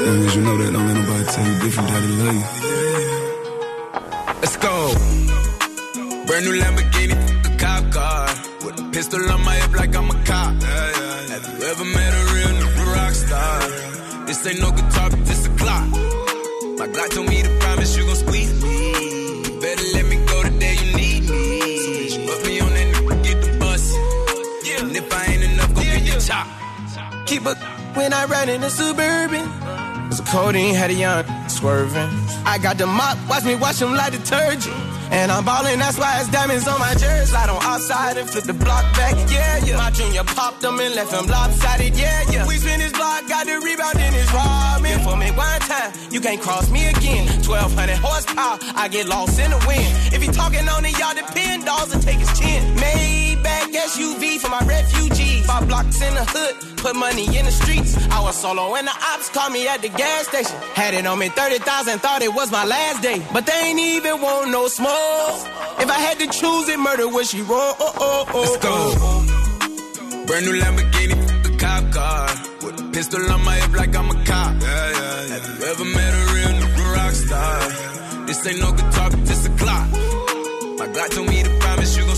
Long as you know that, don't let nobody tell you different, daddy love you. Let's go. Brand new Lamborghini, a cop car. With a pistol on my hip like I'm a cop. Have you ever met a real nigga rock star? This ain't no guitar, but this a clock. My Glock told me to promise you gon' squeeze me. You better let me go the day you need me. So bitch, put me on that nigga, get the bus. And if I ain't enough, go get your chop. Keep a when I ran in the suburban. Was a codeine, had a young swerving. I got the mop, watch me wash them like detergent. And I'm ballin', that's why it's diamonds on my jersey. Slide on outside and flip the block back, yeah, yeah. My junior popped them and left him lopsided, yeah, yeah. We spin his block, got the rebound in his robbing. For me one time, you can't cross me again. 1200 horsepower, I get lost in the wind. If he talking on it, y'all depend, dolls and take his chin. Maybach SUV for my refugees. Five blocks in the hood, put money in the streets. I was solo and the ops called me at the gas station. Had it on me 30,000, thought it was my last day. But they ain't even want no smoke. If I had to choose it, murder would she roll? Oh, oh, oh, Let's go. Brand new Lamborghini, a cop car. With a pistol on my hip like I'm a cop. Yeah, yeah, yeah. Have you ever met a real nigga rock star? This ain't no guitar, but this a clock. My Glock told me to promise you gon'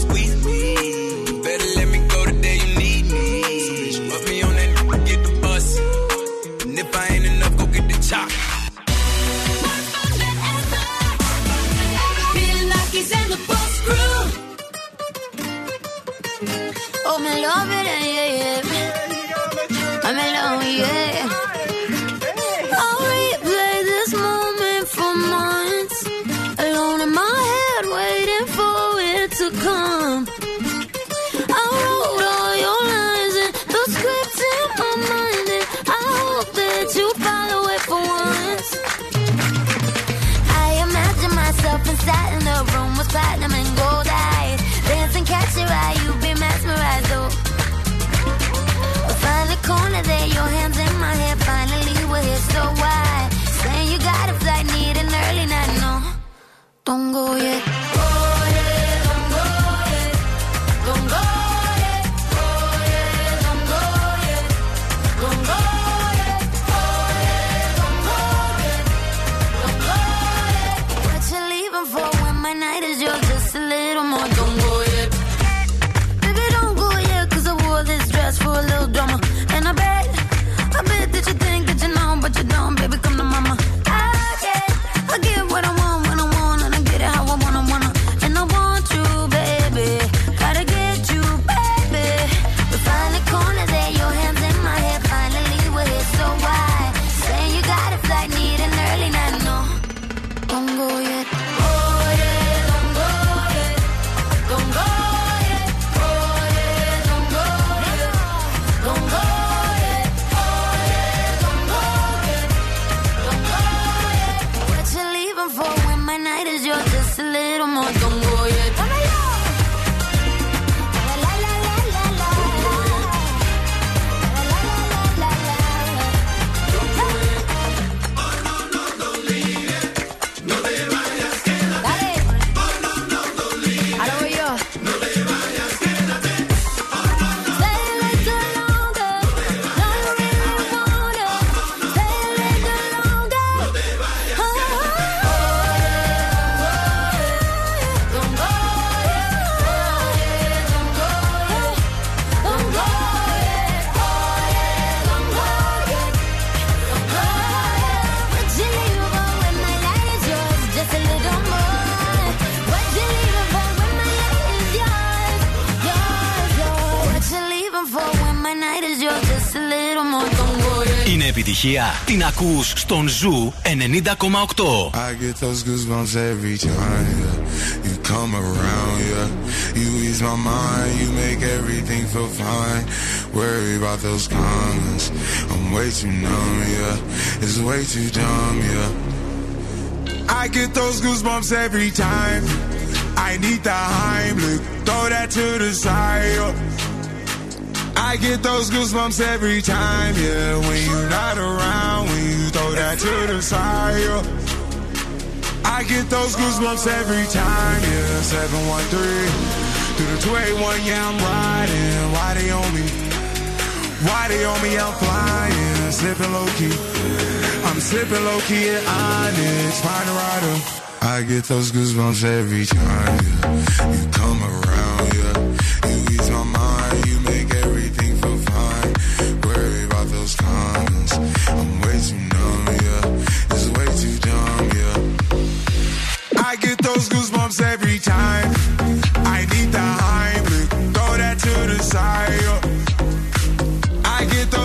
Oh, I'm in love with it, yeah, yeah. Oh, I'm in love, yeah. I'll replay this moment for months. Alone in my head, waiting for it to come. την ακούς στον Ζου 90,8. I get those goosebumps every time yeah. you come around. Yeah, you ease my mind, you make everything feel fine. Worry about those comments, I'm way too numb. Yeah, it's way too dumb. Yeah, I get those goosebumps every time. I need the Heimlich, throw that to the side. yeah. I get those goosebumps every time, yeah. When you're not around, to the side. I get those goosebumps every time, yeah. 713 through the 281, yeah, I'm riding. Why they on me? Why they on me? I'm flying, slipping low key. I'm slipping low key Onyx, find a rider. I get those goosebumps every time, yeah. You come around,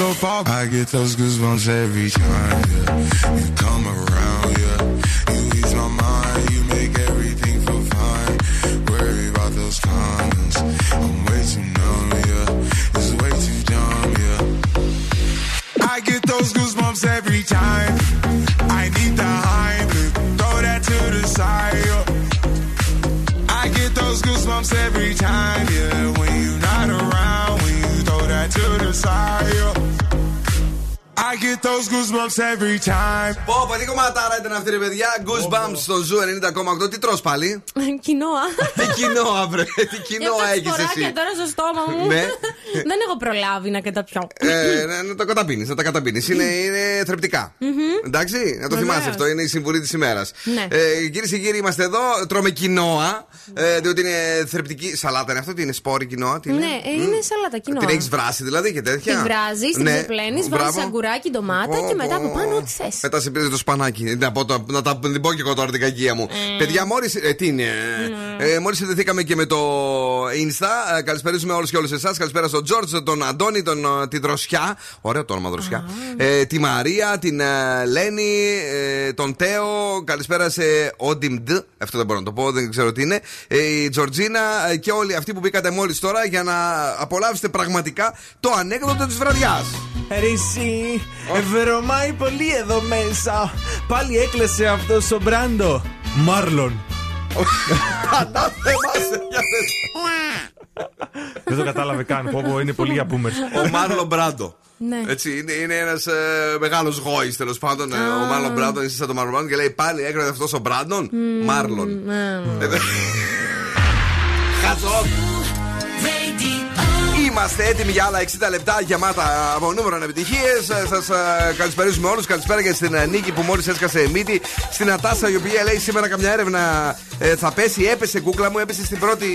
up. I get those goosebumps every time, yeah. You come around, yeah. You ease my mind, you make everything feel fine. Worry about those comments. I'm way too numb, yeah. It's way too dumb, yeah. I get those goosebumps every time. I need the Heimlich, throw that to the side. yeah. I get those goosebumps every time, yeah. When desire I get those goosebumps every time. Πω, πω, τι κομματάρα ήταν αυτή, ρε παιδιά. Goosebumps στο Zoo 90,8. Τι τρως πάλι; [LAUGHS] Κινόα. Τι κοινό, αύριο. Τι κοινό έχεις Φοράκια εσύ. τώρα στο στόμα μου. Ναι. [LAUGHS] Δεν έχω προλάβει να καταπιώ. Ε, να, να τα καταπίνεις, να τα καταπίνεις. Είναι, είναι θρεπτικά. Εντάξει, να το Βεβαίως. θυμάσαι αυτό, είναι η συμβουλή της ημέρας. Ναι. Ε, Κυρίες και κύριοι, είμαστε εδώ. Τρώμε κινόα. Ε, διότι είναι θρεπτική. Σαλάτα είναι αυτό, τι είναι σπόροι κινόα. Τι είναι; Ναι, ε, είναι σαλάτα κοινόα. Την έχεις βράσει δηλαδή και τέτοια; Τη βράζεις, την Ναι. ξεπλένεις, βάζεις Μπράβο. Σαγκουράκι, ντομάτα Πω, και μετά πω. από πάνω ό,τι θες. Μετά σε πήρε το σπανάκι. Να, πω, το- να τα την πω και εγώ τώρα την κακία μου. Παιδιά, μόλι. Ε, τι είναι. Ε, μόλι συνδεθήκαμε και με το Insta. Ε, καλησπέριζουμε όλους και όλες εσάς. Καλησπέρα στον Τζόρτζ, τον Αντώνη, τον, ε, τη Δροσιά. Ωραίο το όνομα Δροσιά. Ε, τη Μαρία, την ε, Λένη, ε, τον Τέο. Καλησπέρα σε Όντιμντ. Αυτό δεν μπορώ να το πω, δεν ξέρω τι είναι. Ε, η Τζορτζίνα ε, και όλοι αυτοί που μπήκατε μόλις τώρα για να απολαύσετε πραγματικά το ανέκδοτο της βραδιάς. Ρε εσύ, ευρωμάει πολύ εδώ μέσα. Πάλι έκλεσε αυτός ο μπράντο. Μάρλον. Κατά θέμασε, για πες. Δεν το κατάλαβε καν. Πω, πω, είναι πολύ για boomers. Ο Μάρλον Μπράντο. Ναι. Έτσι, είναι, είναι ένας ε, μεγάλος γόης τέλος πάντων. ε, ο Μάρλον Μπράντον, είσαι σαν τον Μάρλον Μπράντον και λέει πάλι έκρινε αυτός ο Μπράντον. Μάρλον. Ε, δε- [LAUGHS] Χαζό. Είμαστε έτοιμοι για άλλα 60 λεπτά γεμάτα από νούμερο επιτυχίες. Σας καλησπέριζουμε όλους. Καλησπέρα και στην ε, Νίκη που μόλις έσκασε μύτη. Στην Ατάσα η οποία λέει σήμερα καμιά έρευνα ε, θα πέσει. Έπεσε κούκλα μου, έπεσε στην πρώτη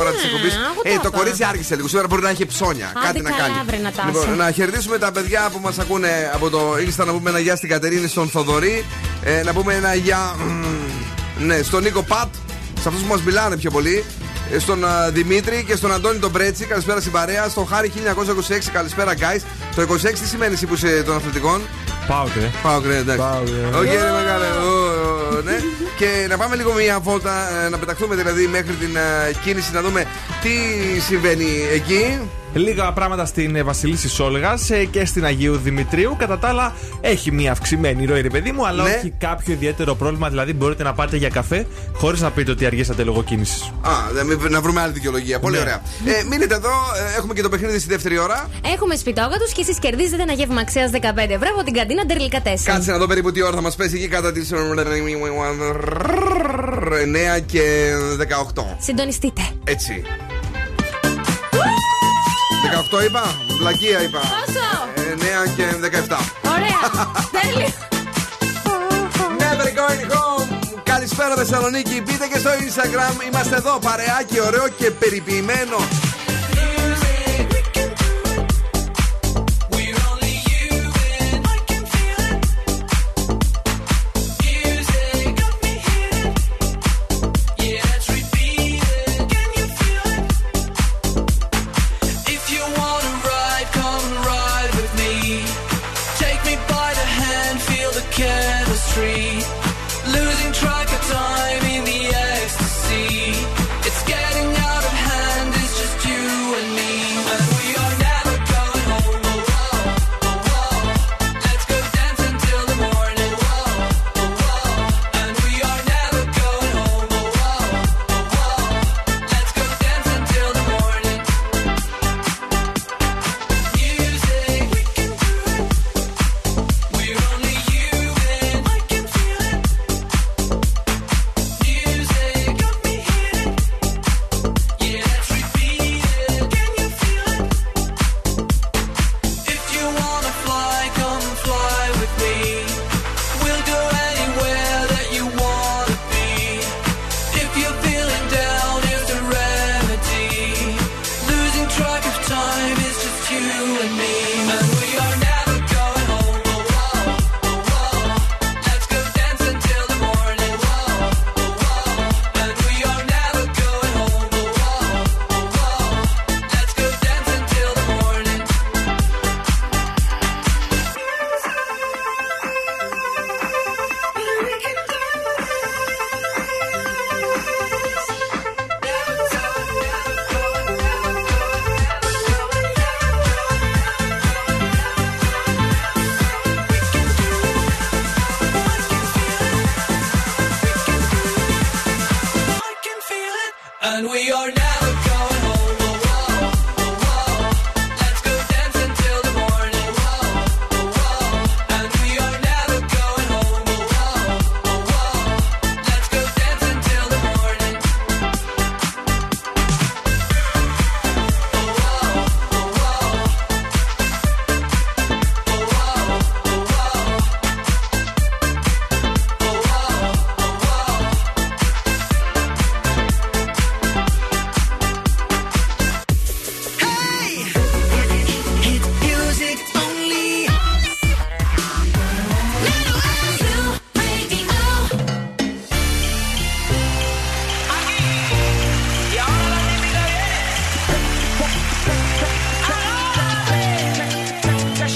ώρα της εκπομπής. εγώ το Ε, το είπα. κορίτσι άργησε λίγο. Σήμερα μπορεί να έχει ψώνια. Άντε κάτι να καλά, κάνει. βρε, Νατάσα. Λοιπόν, να χαιρετήσουμε τα παιδιά που μας ακούνε από το Insta να πούμε ένα γεια στην Κατερίνη, στον Θοδωρή. Ε, να πούμε ένα γεια. μ, Ναι, στον Νίκο Πατ. Σε αυτούς που μας μιλάνε πιο πολύ. Ε, Στον α, Δημήτρη και στον Αντώνη τον Πρέτσι. Καλησπέρα στην παρέα. Στον Χάρη 1926. Καλησπέρα, guys. Το 26 τι σημαίνει εσύ που είσαι των αθλητικών; ΠΑΟΚ. ΠΑΟΚ, ναι, εντάξει. ΠΑΟΚ, ναι. Οκ, ρε μεγάλε. Ω, ω, ναι. Και να πάμε λίγο μια βόλτα, ε, να πεταχτούμε δηλαδή μέχρι την ε, κίνηση να δούμε τι συμβαίνει εκεί. Λίγα πράγματα στην ε, Βασιλίσσης Όλγας και στην Αγίου Δημητρίου. Κατά τα άλλα, έχει μια αυξημένη ροή, ρε παιδί μου, αλλά Ναι. όχι κάποιο ιδιαίτερο πρόβλημα. Δηλαδή, μπορείτε να πάτε για καφέ χωρίς να πείτε ότι αργήσατε λόγω κίνησης. Α, δε- μη- να βρούμε άλλη δικαιολογία. Πολύ Ναι. ωραία. Ε, μείνετε εδώ, ε, έχουμε και το παιχνίδι στη δεύτερη ώρα. Έχουμε σπιτόγατους και εσείς κερδίζετε ένα γεύμα αξίας 15 ευρώ από την καντίνα Ντερλικά 4. Κάτσε να δω περίπου τι ώρα θα μας πέσει εκεί κατά τις 9 και 18. Συντονιστείτε. Έτσι. 18 είπα, βλακεία είπα. Πόσο; 9 και 17. Ωραία. [LAUGHS] Τέλειο. Καλησπέρα Θεσσαλονίκη. Μπείτε και στο Instagram. Είμαστε εδώ. Παρεάκι ωραίο και περιποιημένο.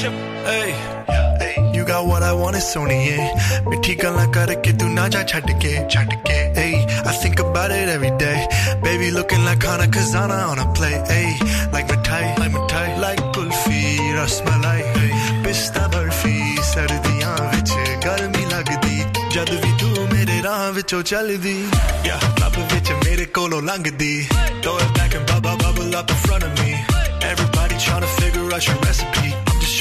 Hey, hey, you got what I want is सोनिए मिठी गल्ला करके तू ना जा छट के छट के hey. I think about it every day. Baby looking like Hana Kazana on a play hey. Like मिठाई like मिठाई like कुल्फी रसमलाई hey. पिस्ता बर्फी सर्दियां विच गर्मी लगदी जद भी tu mere raah विचों चलदी या क्लब विच मेरे कोलों लंघदी throw it back and bubble bubble up in front of me. Everybody trying to figure out your recipe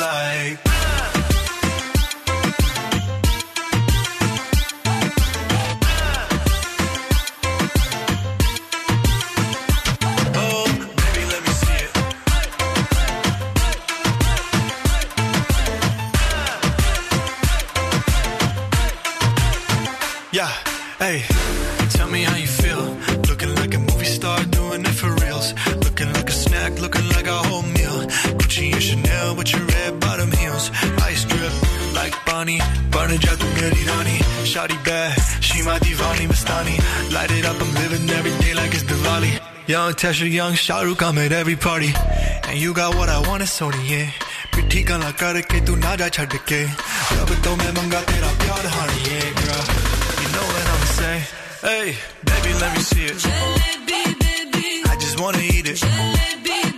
Like. Pakistani. Light it up, I'm living every day like it's Diwali. Young Tesha, young Shahrukh, I'm at every party. And you got what I want, it's Sony, yeah. पिट्ठी गला करके तू ना जा छड़ के रब तो मैं मंगा तेरा प्यार हानी yeah, girl. You know what I'm saying? Hey, baby, let me see it. I just wanna eat it. Baby,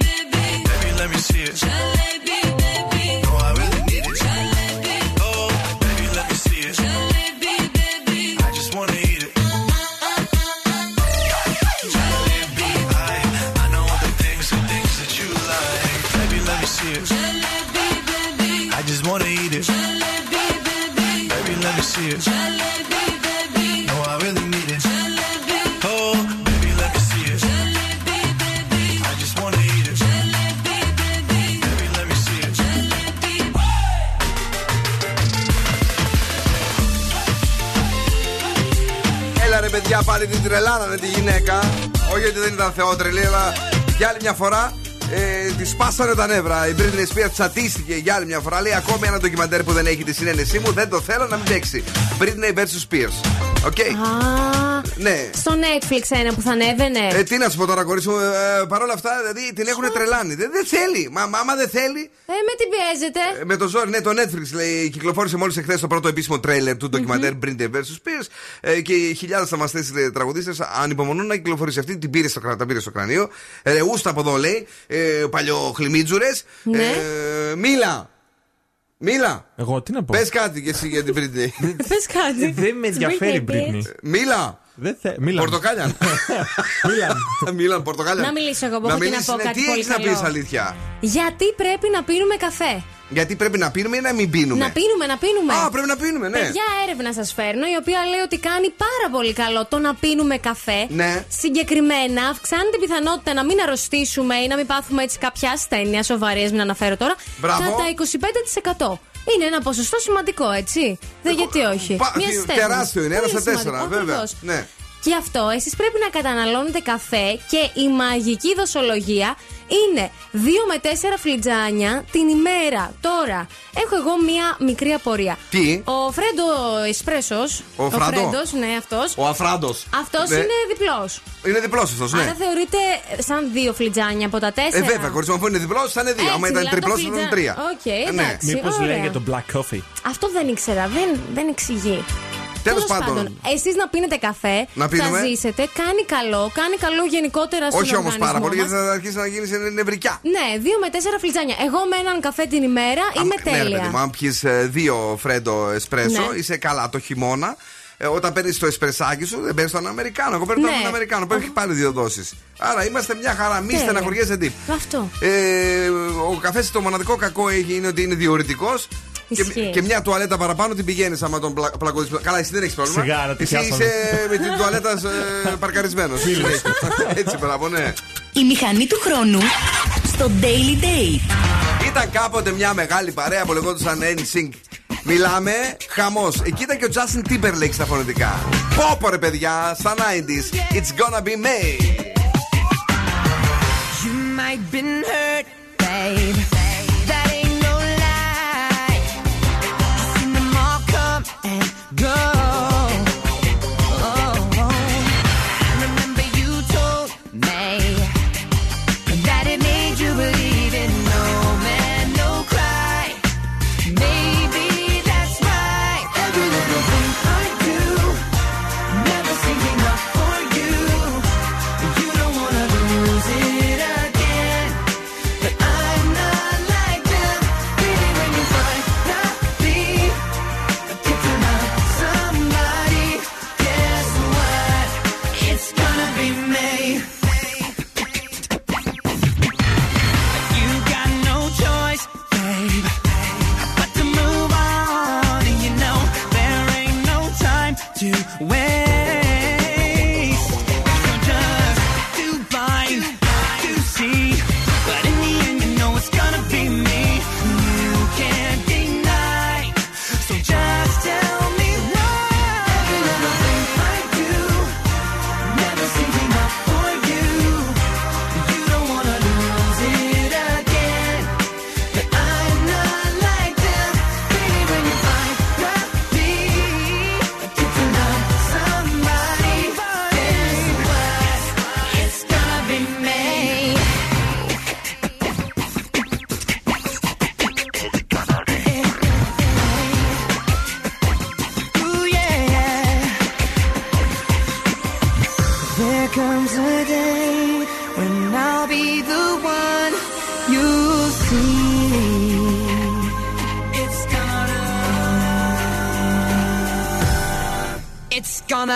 παιδιά πάλι την τρελάνανε τη γυναίκα. Όχι ότι δεν ήταν θεότρελη, αλλά για άλλη μια φορά ε, τη σπάσανε τα νεύρα. Η Britney Spears τσατίστηκε για άλλη μια φορά. Λέει ακόμη ένα ντοκιμαντέρ που δεν έχει τη συναίνεσή μου. Δεν το θέλω να μην παίξει. Britney vs Spears. Οκ. Α, Ναι. στο Netflix ένα που θα ανέβαινε. Ε, τι να σου πω τώρα, κορίτσι μου, ε, παρόλα αυτά δηλαδή την έχουν τρελάνει. Δεν, δεν θέλει. Μα μα, άμα δεν θέλει. Ε, με τι πιέζετε. ε, Με το ζόρι, ναι, το Netflix λέει, κυκλοφόρησε μόλις εχθές το πρώτο επίσημο τρέιλερ του ντοκιμαντέρ Britney vs. Spears ε, και οι χιλιάδες θαυμαστέ τραγουδίστες ανυπομονούν να κυκλοφορήσει αυτή. Την πήρε στο, κρα- τα πήρε στο κρανίο. Ε, ρεούστα από εδώ λέει, ε, παλιοχλιμίτζουρε. Ναι. Ε, μίλα! Μίλα! Εγώ τι να πω; Πες κάτι και εσύ για την Britney. [LAUGHS] Πες κάτι. Δεν με ενδιαφέρει η Britney Spears. Britney. Μίλα! Δεν θε... Μίλαν. Πορτοκάλια. [LAUGHS] Μίλαν, πορτοκάλια. Να μιλήσω εγώ, Να έχω τι να μιλήσεις, πω, ναι, κάτι Τι πολύ έχεις να καλό. πεις αλήθεια; Γιατί πρέπει να πίνουμε καφέ; Γιατί πρέπει να πίνουμε ή να μην πίνουμε; Να πίνουμε, να πίνουμε. Α, πρέπει να πίνουμε, ναι. Παιδιά, έρευνα σας φέρνω, η οποία λέει ότι κάνει πάρα πολύ καλό το να πίνουμε καφέ. Ναι. Συγκεκριμένα, αυξάνει την πιθανότητα να μην αρρωστήσουμε ή να μην πάθουμε έτσι κάποια ασθένεια σοβαρή, μην αναφέρω τώρα. Μπράβο. Κατά 25%. Είναι ένα ποσοστό σημαντικό, έτσι. Δεν γιατί όχι. Πα- Μία τι- στις τέσσερις. τεράστιο είναι, ένα Πολύ στα τέσσερα, σημαντικό, βέβαια. ακριβώς. Ναι. Γι' αυτό εσείς πρέπει να καταναλώνετε καφέ και η μαγική δοσολογία είναι 2 με 4 φλιτζάνια την ημέρα. Τώρα, έχω εγώ μία μικρή απορία. Τι; Ο Φρέντο Εσπρέσος, Ο Φράντο; Φρέντος, ναι αυτός, Ο Αφράντος. αυτός Ναι. είναι διπλός. Είναι διπλός αυτός, ναι. Άρα θεωρείται σαν δύο φλιτζάνια από τα Ε, τέσσερα. βέβαια, κορίτσι μου, αφού είναι διπλός, θα είναι δύο. Έτσι, Άμα ήταν δηλαδή το τριπλός, θα ήταν φλιτζά- τρία. Οκ, Ναι. εντάξει. Μήπως ωραία. λέει για το black coffee. Αυτό δεν ήξερα, δεν, δεν εξηγεί. Τέλος Τέλος πάντων. Εσείς να πίνετε καφέ, Να πίνουμε. θα ζήσετε, κάνει καλό, κάνει καλό γενικότερα στον Όχι όμως οργανισμό πάρα πολύ, μας. γιατί θα αρχίσει να γίνει νευρικιά. Ναι, δύο με τέσσερα φλιτζάνια. Εγώ με έναν καφέ την ημέρα είμαι Ναι, ρε τέλεια. παιδί μου, αν πιεις δύο φρέντο εσπρέσο, Ναι. είσαι καλά το χειμώνα. Ε, όταν παίρνεις το εσπρεσάκι σου, δεν παίρνεις τον Αμερικάνο. Εγώ παίρνω Ναι. τον Αμερικάνο που έχει πάλι δύο δόσεις. Άρα είμαστε μια χαρά. Μη Τέλεια. στεναχωριέσαι τι. Αυτό. Ε, ο καφές το μοναδικό κακό έχει είναι ότι είναι διορητικός. Και, Ισχύει. και μια τουαλέτα παραπάνω την πηγαίνεις άμα τον πλα, πλακωθείς. Καλά, εσύ δεν έχεις πρόβλημα. Σιγά, να τη εσύ πιάσαμε. είσαι με την τουαλέτα ε, παρκαρισμένος. Έτσι, μπράβο, ναι. Η μηχανή του χρόνου στο Daily Date. Ήταν κάποτε μια μεγάλη παρέα που λεγόντουσαν NSYNC. Μιλάμε χαμός. Εκεί ήταν και ο Justin Timberlake στα φωνητικά. Πόπο ρε παιδιά, στα 90s. It's gonna be May. You might been hurt, babe.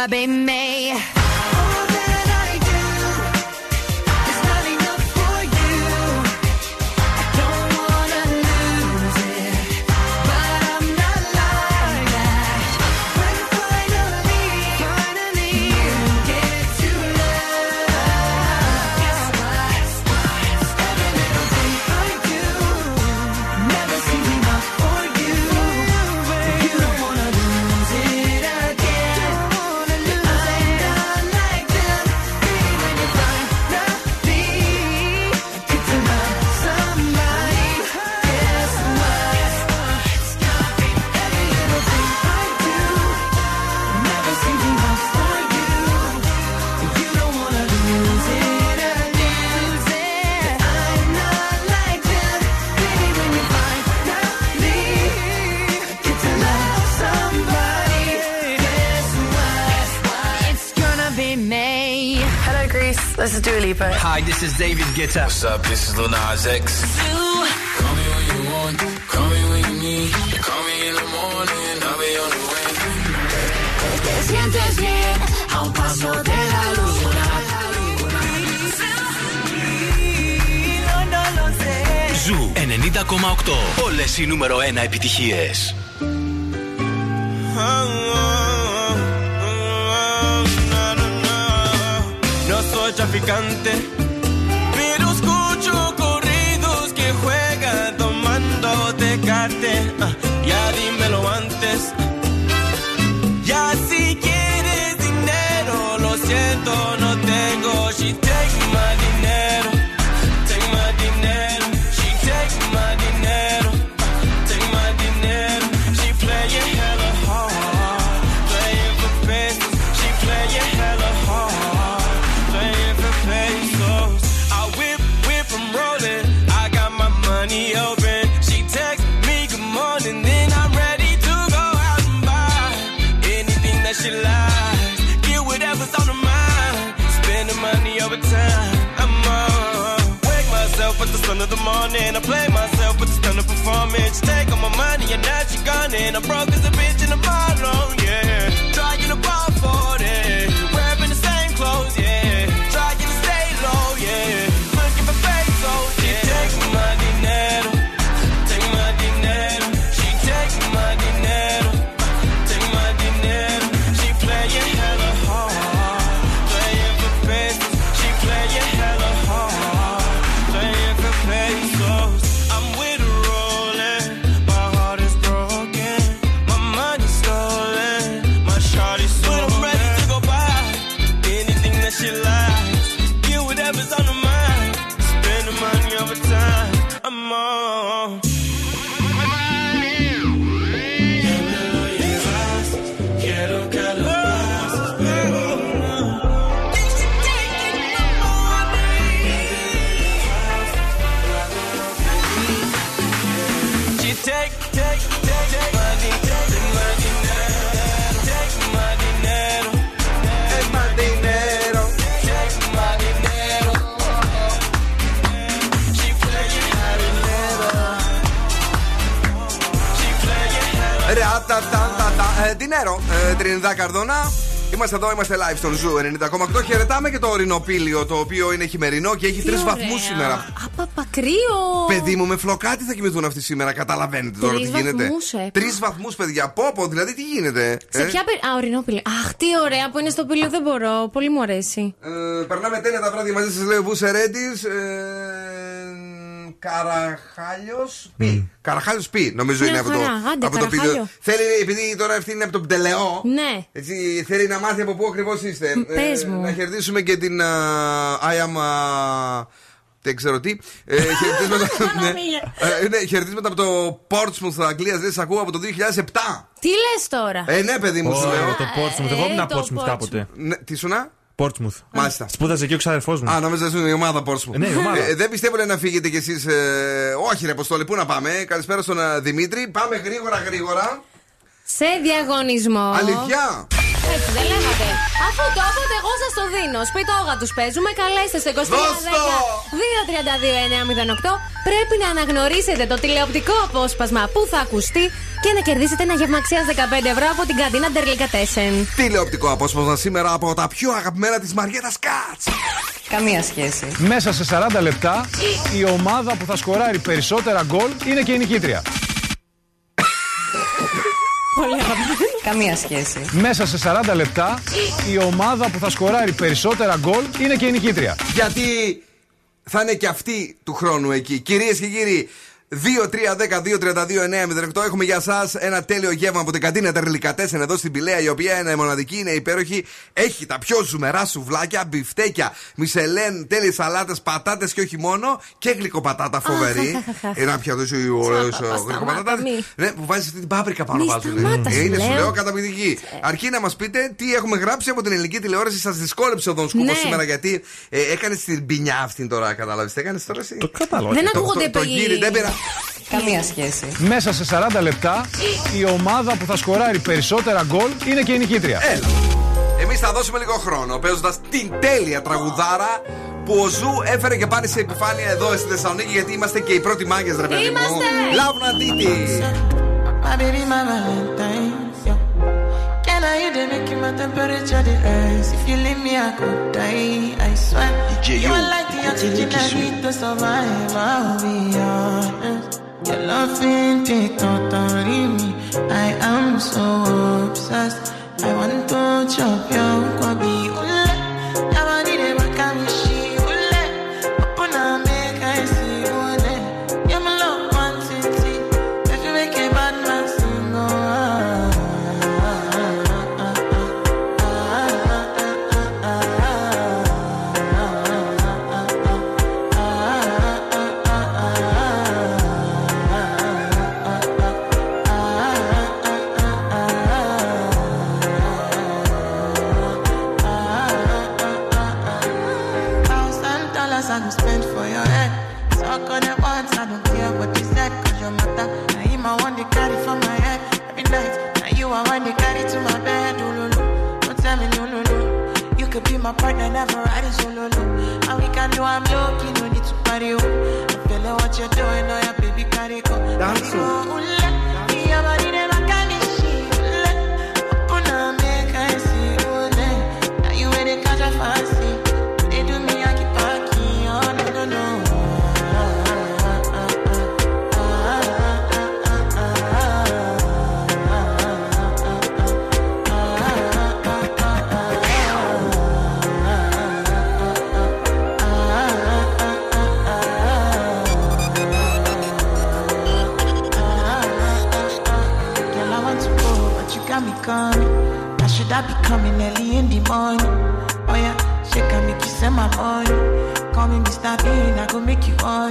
I've. David Guetta. What's up? This is Lil Nas X. Call me when you want, call me when you need. Call me in the morning, I'll be on the way. Te sientes bien a un paso de la luna. No, no lo sé. Ζου 90,8. Όλες οι νούμερο 1 επιτυχίες. No soy traficante, And I'm broke as a bitch Ε, Dinero, ε, Trinidad Cardona. Είμαστε εδώ, είμαστε live στον Zoo 90,8. Χαιρετάμε και το ορεινό Πήλιο το οποίο είναι χειμερινό και έχει Τι τρεις ωραία. βαθμούς σήμερα. Απαπα, κρύο. Παιδί μου, με φλοκάτη θα κοιμηθούν αυτοί σήμερα. Καταλαβαίνετε τώρα Τρεις τι γίνεται. βαθμούς, ε. Τρεις βαθμούς, παιδιά. Πόπο, δηλαδή τι γίνεται. Σε ε; ποια περί... Α, ορεινό Πήλιο. Αχ, τι ωραία που είναι στο Πήλιο, δεν μπορώ. Πολύ μου αρέσει. Ε, περνάμε τέλεια τα βράδια μαζί σας, λέει ο Βουσερέτη. Ε, Καραχάλιος Πι. Καραχάλιος Πι, νομίζω Μια είναι από το, χαρά. Άντε, από το Καραχάλιο. πίδιο. Θέλει, επειδή τώρα αυτή είναι από τον Πτελεό. Ναι. Έτσι, θέλει να μάθει από πού ακριβώς είστε. Ε, Μ, πες μου. να χαιρετήσουμε και την α, I am. α, δεν ξέρω τι. Ε, [LAUGHS] χαιρετίσματα, ναι, Ε, ναι, χαιρετίσματα από το Portsmouth Αγγλίας. Δεν σα ακούω από το 2007. Τι λες τώρα; Ε, ναι, παιδί μου, σου Ωραία, λέω. το Portsmouth. Εγώ ήμουν το Portsmouth κάποτε. Ναι, τι σου να; Portsmouth. Μάλιστα. Σπούδασε εκεί ο ξάδερφό μου. Α, νόμιζα ότι είναι η ομάδα Portsmouth. Ε, ναι, η ομάδα. Ε, δεν πιστεύω λέει, να φύγετε κι εσείς. όχι, ρε Αποστόλη, πού να πάμε. Καλησπέρα στον ε, Δημήτρη. Πάμε γρήγορα, γρήγορα. Σε διαγωνισμό. Αλήθεια; Έτσι δεν λέγατε. Αφού το είπατε, εγώ σας το δίνω. Σπιτόγα τους παίζουμε. Καλέστε στο 2310 232 908. Πρέπει να αναγνωρίσετε το τηλεοπτικό απόσπασμα που θα ακουστεί και να κερδίσετε ένα γεύμα αξία 15 ευρώ από την καντίνα Ντερλίκα Τέσεν. Τηλεοπτικό απόσπασμα σήμερα από τα πιο αγαπημένα της Μαριέτα Κάτ. Καμία σχέση. Μέσα σε 40 λεπτά η ομάδα που θα σκοράρει περισσότερα γκολ είναι και η νικήτρια. Πολύ αγαπημένο. Καμία σχέση. Μέσα σε 40 λεπτά η ομάδα που θα σκοράρει περισσότερα γκολ είναι και η νικήτρια. Γιατί θα είναι και αυτή του χρόνου εκεί. Κυρίες και κύριοι, 2-3-10-2-32-9-08 έχουμε για εσά ένα τέλειο γεύμα από την καντίνα Τερλικατέσεν εδώ στην Πηλαία, η οποία είναι μοναδική, είναι υπέροχη. Έχει τα πιο ζουμερά σουβλάκια, μπιφτέκια, μισελέν, τέλειες σαλάτες, πατάτες και όχι μόνο. Και γλυκοπατάτα φοβερή. Ένα πιάτο ωραίο γλυκοπατάτας. Ναι, που βάζεις αυτή την πάπρικα πάνω Μη βάζουν. σταμάτας, σου Είναι, σου λέω. λέω, καταπληκτική. Αρκεί να μας πείτε τι έχουμε γράψει από την ελληνική τηλεόραση. Σας δυσκόλεψε ο Δον Σκούπο Ναι. σήμερα γιατί ε, έκανε την πινιά αυτή τώρα, κατάλαβες. Τι έκανες τώρα εσύ; Το κατάλαβα. Δεν Το- ακούγονται το- το οι- γύρι, δεν πήρα. Καμία σχέση. Μέσα σε 40 λεπτά η ομάδα που θα σκοράρει περισσότερα γκολ είναι και η νικήτρια. Έλα. Εμείς θα δώσουμε λίγο χρόνο παίζοντα την τέλεια τραγουδάρα που ο Zoo έφερε και πάλι σε επιφάνεια εδώ στη Θεσσαλονίκη γιατί είμαστε και οι πρώτοι μάγκες, ρε παιδί μου. Είμαστε. Λάβουν now you make my temperature rise. If you leave me, I could die. I swear. DJ you are like the oxygen I need to survive. I'll be honest. Your love ain't totally me. I am so obsessed. I want to chop your kwabi. I want it my partner, never ride it solo. No. And we can do I'm low-key, no need to party. Oh. I feel like what you're doing, oh yeah, baby, carry go. Dance. I I be coming early in the morning? Oh yeah, she can make you send my money. Call me Mr. Bean, I go make you on.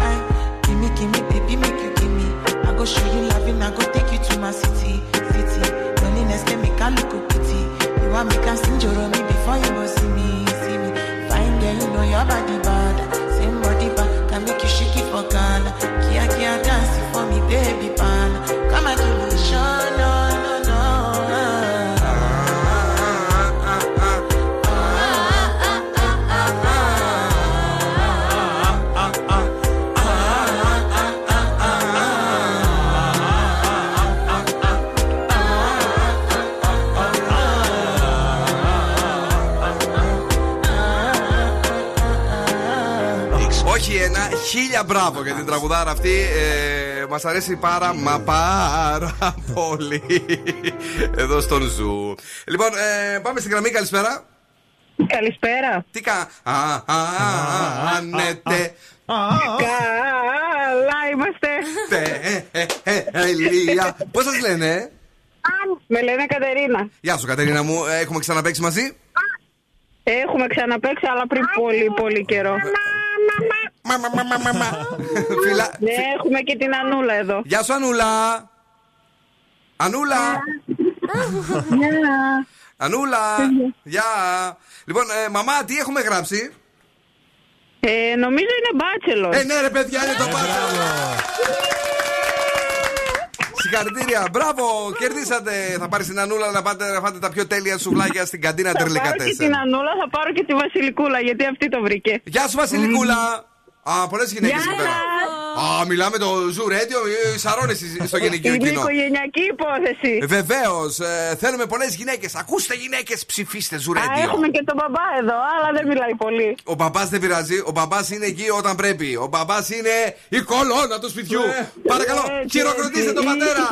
Aye, give me, give me, baby, make you give me. I go show you loving, I go take you to my city, city. Loneliness can make I look pity. You want me can sing your me before you go see me, see me. Fine girl, you know your body bad. Same body bad, can make you shake it for Ghana. Kia, kia, dance for me, baby, pan. Χίλια μπράβο για την τραγουδάρα αυτή. Ε, Μας αρέσει πάρα μα πάρα πολύ. Εδώ στον Zoo. Λοιπόν, ε, πάμε στην γραμμή, καλησπέρα. Καλησπέρα. Τι κα. Α, α, α, ανέτε. Καλά είμαστε. Τέλεια. Πώς σας λένε, Με λένε Κατερίνα. Γεια σου, Κατερίνα μου. Ε, Έχουμε ξαναπαίξει μαζί; Έχουμε ξαναπέξει, αλλά πριν πολύ, πολύ καιρό. [LAUGHS] Φιλά... Ναι, έχουμε και την Ανούλα εδώ. Γεια σου, Ανούλα. Ανούλα. Ανούλα. Γεια. Λοιπόν, ε, μαμά, τι έχουμε γράψει; Ε, νομίζω είναι μπάτσελος. Ε, ναι, ρε παιδιά, είναι το μπάτσελος. συγχαρητήρια. Μπράβο, κερδίσατε. Θα πάρεις την Ανούλα να πάτε να φάτε τα πιο τέλεια σουβλάκια στην καντίνα Θα πάρω και Τερλικατέσσερα. την Ανούλα, θα πάρω και τη Βασιλικούλα, γιατί αυτή το βρήκε. Γεια σου, Βασιλικούλα. Α, πολλές γυναίκες Γεια εδώ πέρα. Α, μιλάμε το Zoo Radio, η Σαρώνη στο [LAUGHS] γυναικείο Είναι κοινό. οικογενειακή υπόθεση. Βεβαίως, θέλουμε πολλές γυναίκες. Ακούστε γυναίκες, ψηφίστε Zoo Α, Radio. έχουμε και τον μπαμπά εδώ, αλλά δεν μιλάει πολύ. Ο μπαμπάς δεν πειράζει. Ο μπαμπάς είναι εκεί όταν πρέπει. Ο μπαμπάς είναι η κολόνα του σπιτιού. Παρακαλώ, Έτσι, χειροκροτήστε έτσι. τον πατέρα.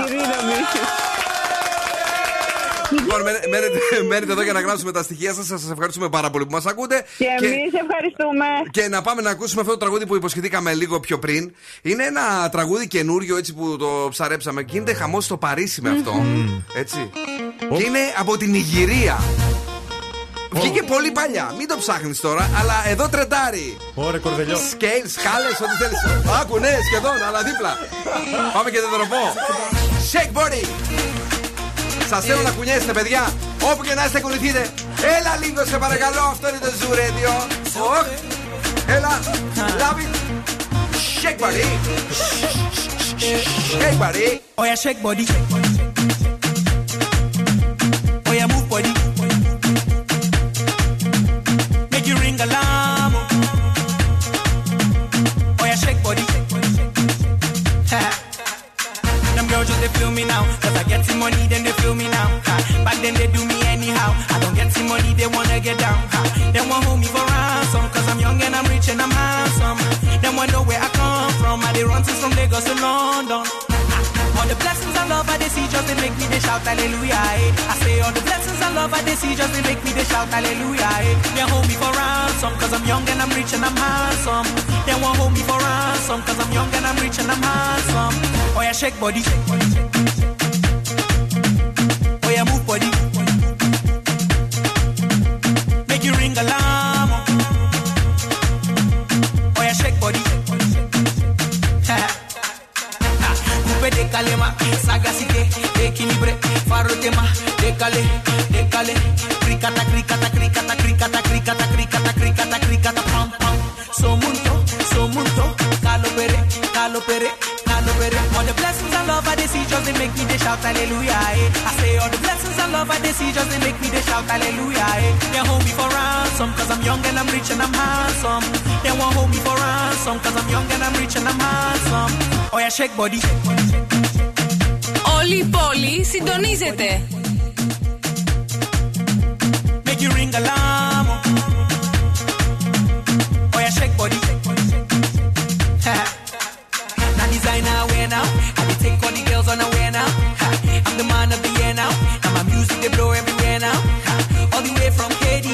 Η κυρία μου. Λοιπόν, μένε- μένετε, μένετε εδώ για να γράψουμε τα στοιχεία σας. Σας ευχαριστούμε πάρα πολύ που μας ακούτε. Και εμείς ευχαριστούμε. Και να πάμε να ακούσουμε αυτό το τραγούδι που υποσχεθήκαμε λίγο πιο πριν. Είναι ένα τραγούδι καινούριο έτσι που το ψαρέψαμε. Και γίνεται χαμός στο Παρίσι με αυτό. Έτσι. Και είναι από την Ιγυρία. Βγήκε πολύ παλιά. Μην το ψάχνεις τώρα, αλλά εδώ τρεντάρει. Ωραία, κορδελιό. Σκέιλ, σκάλε, ό,τι θέλεις. Άκου, ναι, σχεδόν, αλλά δίπλα. [LAUGHS] Πάμε και δεν τροπό. Shake body. Σα θέλω να κουνιέστε, παιδιά. Όπου και να είστε, κουνηθείτε. Έλα λίγο, σε παρακαλώ. Αυτό είναι το Zoo Radio. Οχ. Έλα. Love it. Shake body. Shake body. Oh yeah, shake body. Oh yeah, move body. Make you ring alarm. Oh yeah, shake body. [LAUGHS] Them girls just they feel me now. Cause I get some money, then feel me now. Ha. Back then they do me anyhow. I don't get some money, they wanna get down. Ha. They want hold me for ransom. Cause I'm young and I'm rich and I'm handsome. They want know where I come from. I they run things from Lagos to London. All the blessings and love I they see just they make me they shout hallelujah. Eh. I say all the blessings and love I they see just they make me they shout hallelujah. Eh. They hold me for ransom cause I'm young and I'm rich and I'm handsome. They want hold me for ransom cause I'm young and I'm rich and I'm handsome. Oh yeah, shake body. Oh sagacité, équilibré, faro tema, décalé, décalé, cricata, cricata, cricata, cricata, cricata, cricata, cricata, cricata, pam, pam. Somunto, somunto, calo pere, calo pere, calo pere. All the blessings and love I they just they make me they shout hallelujah. Eh. I say all the blessings and love I they just they make me they shout hallelujah. Eh. They hold me for ransom cause I'm young and I'm rich and I'm handsome. They won't hold me for ransom cause I'm young and I'm rich and I'm handsome. Oh yeah, shake body. Όλη η πόλη συντονίζεται. Make you ring alarm. Oh yeah, shake body. [LAUGHS] now designer wear now. I dey take all the girls on a wear now. Ha, [LAUGHS] I'm the man of the year now. Now my music they blow everywhere now. Ha, [LAUGHS] all the way from Katy,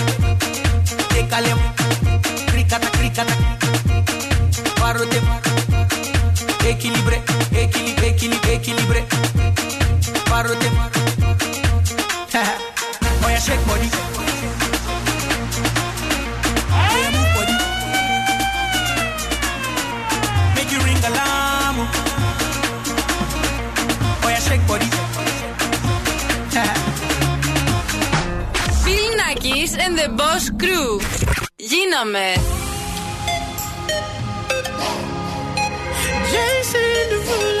De calema. Cricata, cricata. Paro de Equilibre, equilibre, equilibre, equilibre. Paro de [LAUGHS] yeah, shake body. Nackis and the Boss Crew. Γίναμε. Jason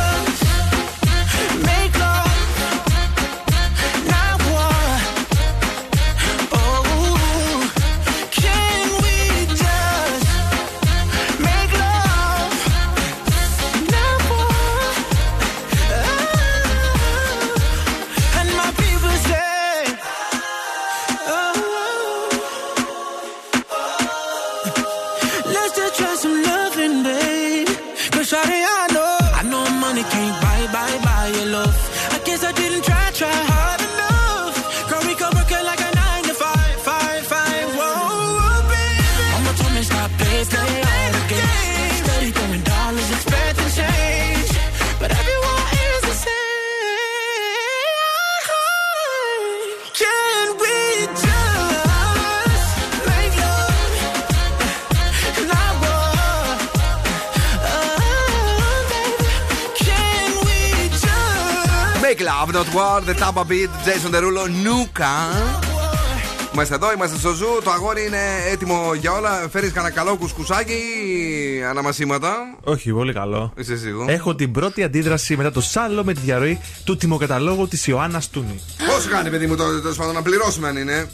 love, not war, the Tampa Beat, Jason Derulo, Νούκα. Είμαστε εδώ, είμαστε στο ζου. Το αγόρι είναι έτοιμο για όλα. Φέρεις κανένα καλό κουσκουσάκι ή αναμασίματα. Όχι, πολύ καλό. Είσαι σίγουρο. Έχω την πρώτη αντίδραση μετά το σάλο με τη διαρροή του τιμοκαταλόγου της Ιωάννας Τούνη. Πόσο κάνει, παιδί μου, το τέλο πάντων να πληρώσουμε αν είναι.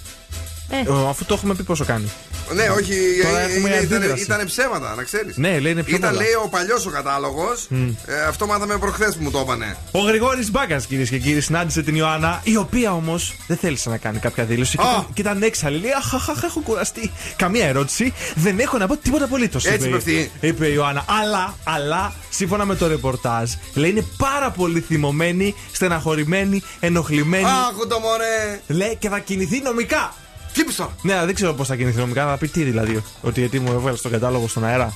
Ε, Αφού το έχουμε πει πόσο κάνει. Ναι, όχι, Τώρα ε, έχουμε είναι- ήταν, αντίδραση. ήταν ψέματα, να ξέρεις. Ναι, λέει είναι πιο Ήταν, πολλά. λέει, ο παλιός ο κατάλογος. Ε, αυτό μάθαμε προχθές που μου το έπανε. Ο Γρηγόρης Μπάκα, κυρίες και κύριοι, συνάντησε την Ιωάννα, η οποία όμως δεν θέλησε να κάνει κάποια δήλωση. Και, Α. ήταν, και ήταν έξαλλη. Λέει Αχ, αχ, αχ, έχω κουραστεί. Καμία ερώτηση. Δεν έχω να πω τίποτα απολύτως. Έτσι είπε αυτή. Είπε η Ιωάννα. Αλλά, αλλά, σύμφωνα με το ρεπορτάζ, λέει είναι πάρα πολύ θυμωμένη, στεναχωρημένη, ενοχλημένη. Άκου το μωρέ. Λέει και θα κινηθεί νομικά. Τι είπες τώρα; Ναι, αλλά δεν ξέρω πώς θα κινηθεί νομικά. Θα πει τι δηλαδή. Ότι γιατί μου έβγαλε στον κατάλογο στον αέρα.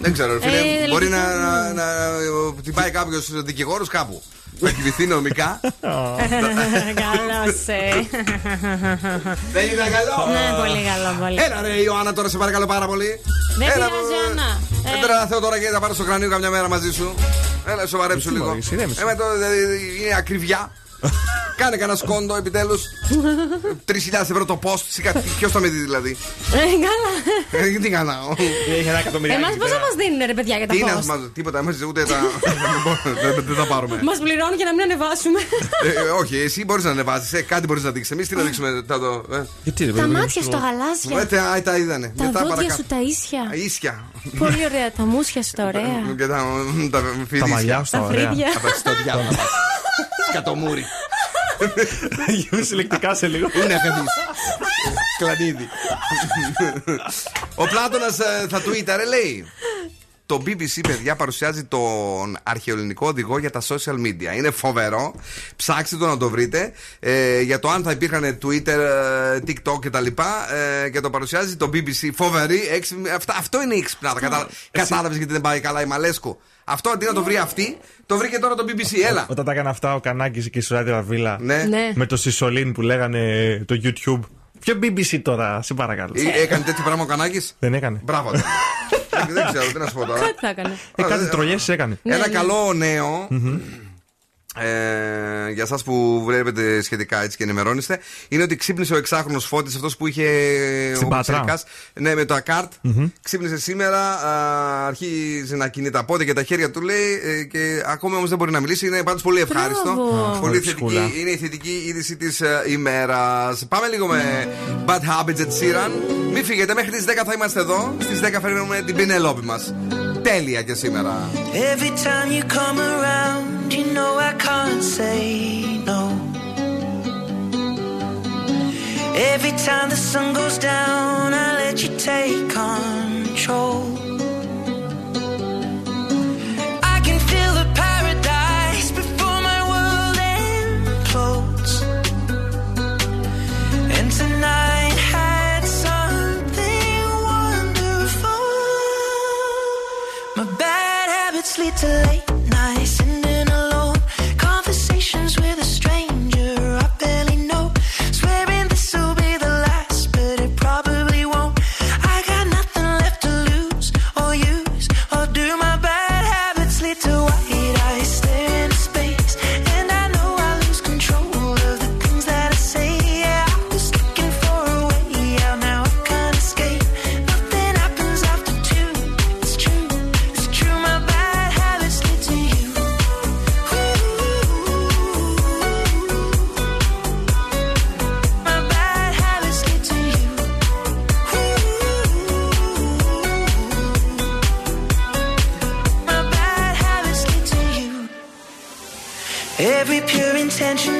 Δεν ξέρω, ρε φίλε. Ε, μπορεί λογικό. να, να, να την πάει κάποιος δικηγόρος κάπου. Να κυβηθεί νομικά. [LAUGHS] Καλό σε. Δεν ήταν καλό. Ναι, πολύ καλό, πολύ. Έλα ρε Ιωάννα τώρα σε παρακαλώ πάρα πολύ. Δεν Έλα, πειράζει, ε, Άννα. Δεν Ε, τρελαθώ τώρα και θα πάρω στο κρανίο καμιά μέρα μαζί σου. Έλα, σοβαρέψου Τι λίγο. μωρή, ηρέμησε. Ε, με το, δηλαδή, είναι ακριβιά. [LAUGHS] Κάνε κανένα σκόντο επιτέλου. 3.000 ευρώ το post. Ποιο θα με δει δηλαδή. Ε, καλά. Ε, Τι κάναω. Έχει ένα εκατομμύριο. Εμά πώ θα μα δίνουν ρε παιδιά για τα Τι να post. μα τίποτα, εμεί ούτε τα. δεν- Δεν θα πάρουμε. Μα πληρώνουν για να μην ανεβάσουμε. Ε, ε, όχι, εσύ μπορεί να ανεβάσει. Κάτι μπορεί να δείξει. Εμεί τι να δείξουμε. Θα το. ε. Γιατί δεν Τα πρέπει να μάτια στο Ε, γαλάζια. τα, τα είδανε. Τα Μετά δόντια παρακάτω. σου τα ίσια. Ίσια. Πολύ ωραία. Τα μουσια σου τα ωραία. Και τα, τα φιδίσια. μαλλιά σου Τα τα ωραία. φρύδια. Θα πας στο διάλογο. Σκατομούρι. Γίνουν συλλεκτικά σε λίγο. Είναι ακαδής. Κλανίδι. Ο Πλάτωνας ε, θα τουίταρε λέει το BBC, παιδιά, παρουσιάζει τον αρχαιοελληνικό οδηγό για τα social media. Είναι φοβερό. Ψάξτε το να το βρείτε. Ε, για το αν θα υπήρχαν Twitter, ε, TikTok κτλ. Ε, και το παρουσιάζει το BBC. Φοβερή. έξυπνη- αυτά- αυτό είναι η έξυπνάδα. Κατα... Κατάλαβες γιατί δεν πάει καλά η Μαλέσκου. Αυτό αντί να το βρει αυτή, το βρήκε τώρα το BBC. Έλα. Όταν τα έκανε αυτά ο Κανάκης και η Σουράδη Ραβίλα. Ναι. Ναι. Με το Σισολίν που λέγανε το YouTube. Ποιο BBC τώρα, σε παρακαλώ. Ε, Έκανε τέτοιο πράγμα ο Κανάκης; Δεν έκανε. Μπράβο. [LAUGHS] δεν, δεν ξέρω, τι να σου πω τώρα. Κάτι θα έκανε. Ε, κάτι δεν- τρολιές έκανε. Ένα Ναι, ναι. καλό νέο ε, για εσά που βλέπετε σχετικά έτσι και ενημερώνεστε, είναι ότι ξύπνησε ο εξάχρονος φώτης, αυτός που είχε Στην ο Πατσερικά. Ναι, με το ακαρτ mm-hmm. Ξύπνησε σήμερα, α, αρχίζει να κινεί τα πόδια και τα χέρια του, λέει, ε, και ακόμα όμως δεν μπορεί να μιλήσει. Είναι πάντως πολύ ευχάριστο. Πολύ θετική. Είναι η θετική είδηση της ε, ημέρας. Πάμε λίγο με Bad Habits at Sheeran. Μην φύγετε, μέχρι τις 10 θα είμαστε εδώ. Στις 10 φέρνουμε την πινελόπη μας. Τέλεια και σήμερα. Every time you come around You know I can't say no. Every time the sun goes down, I let you take control. attention.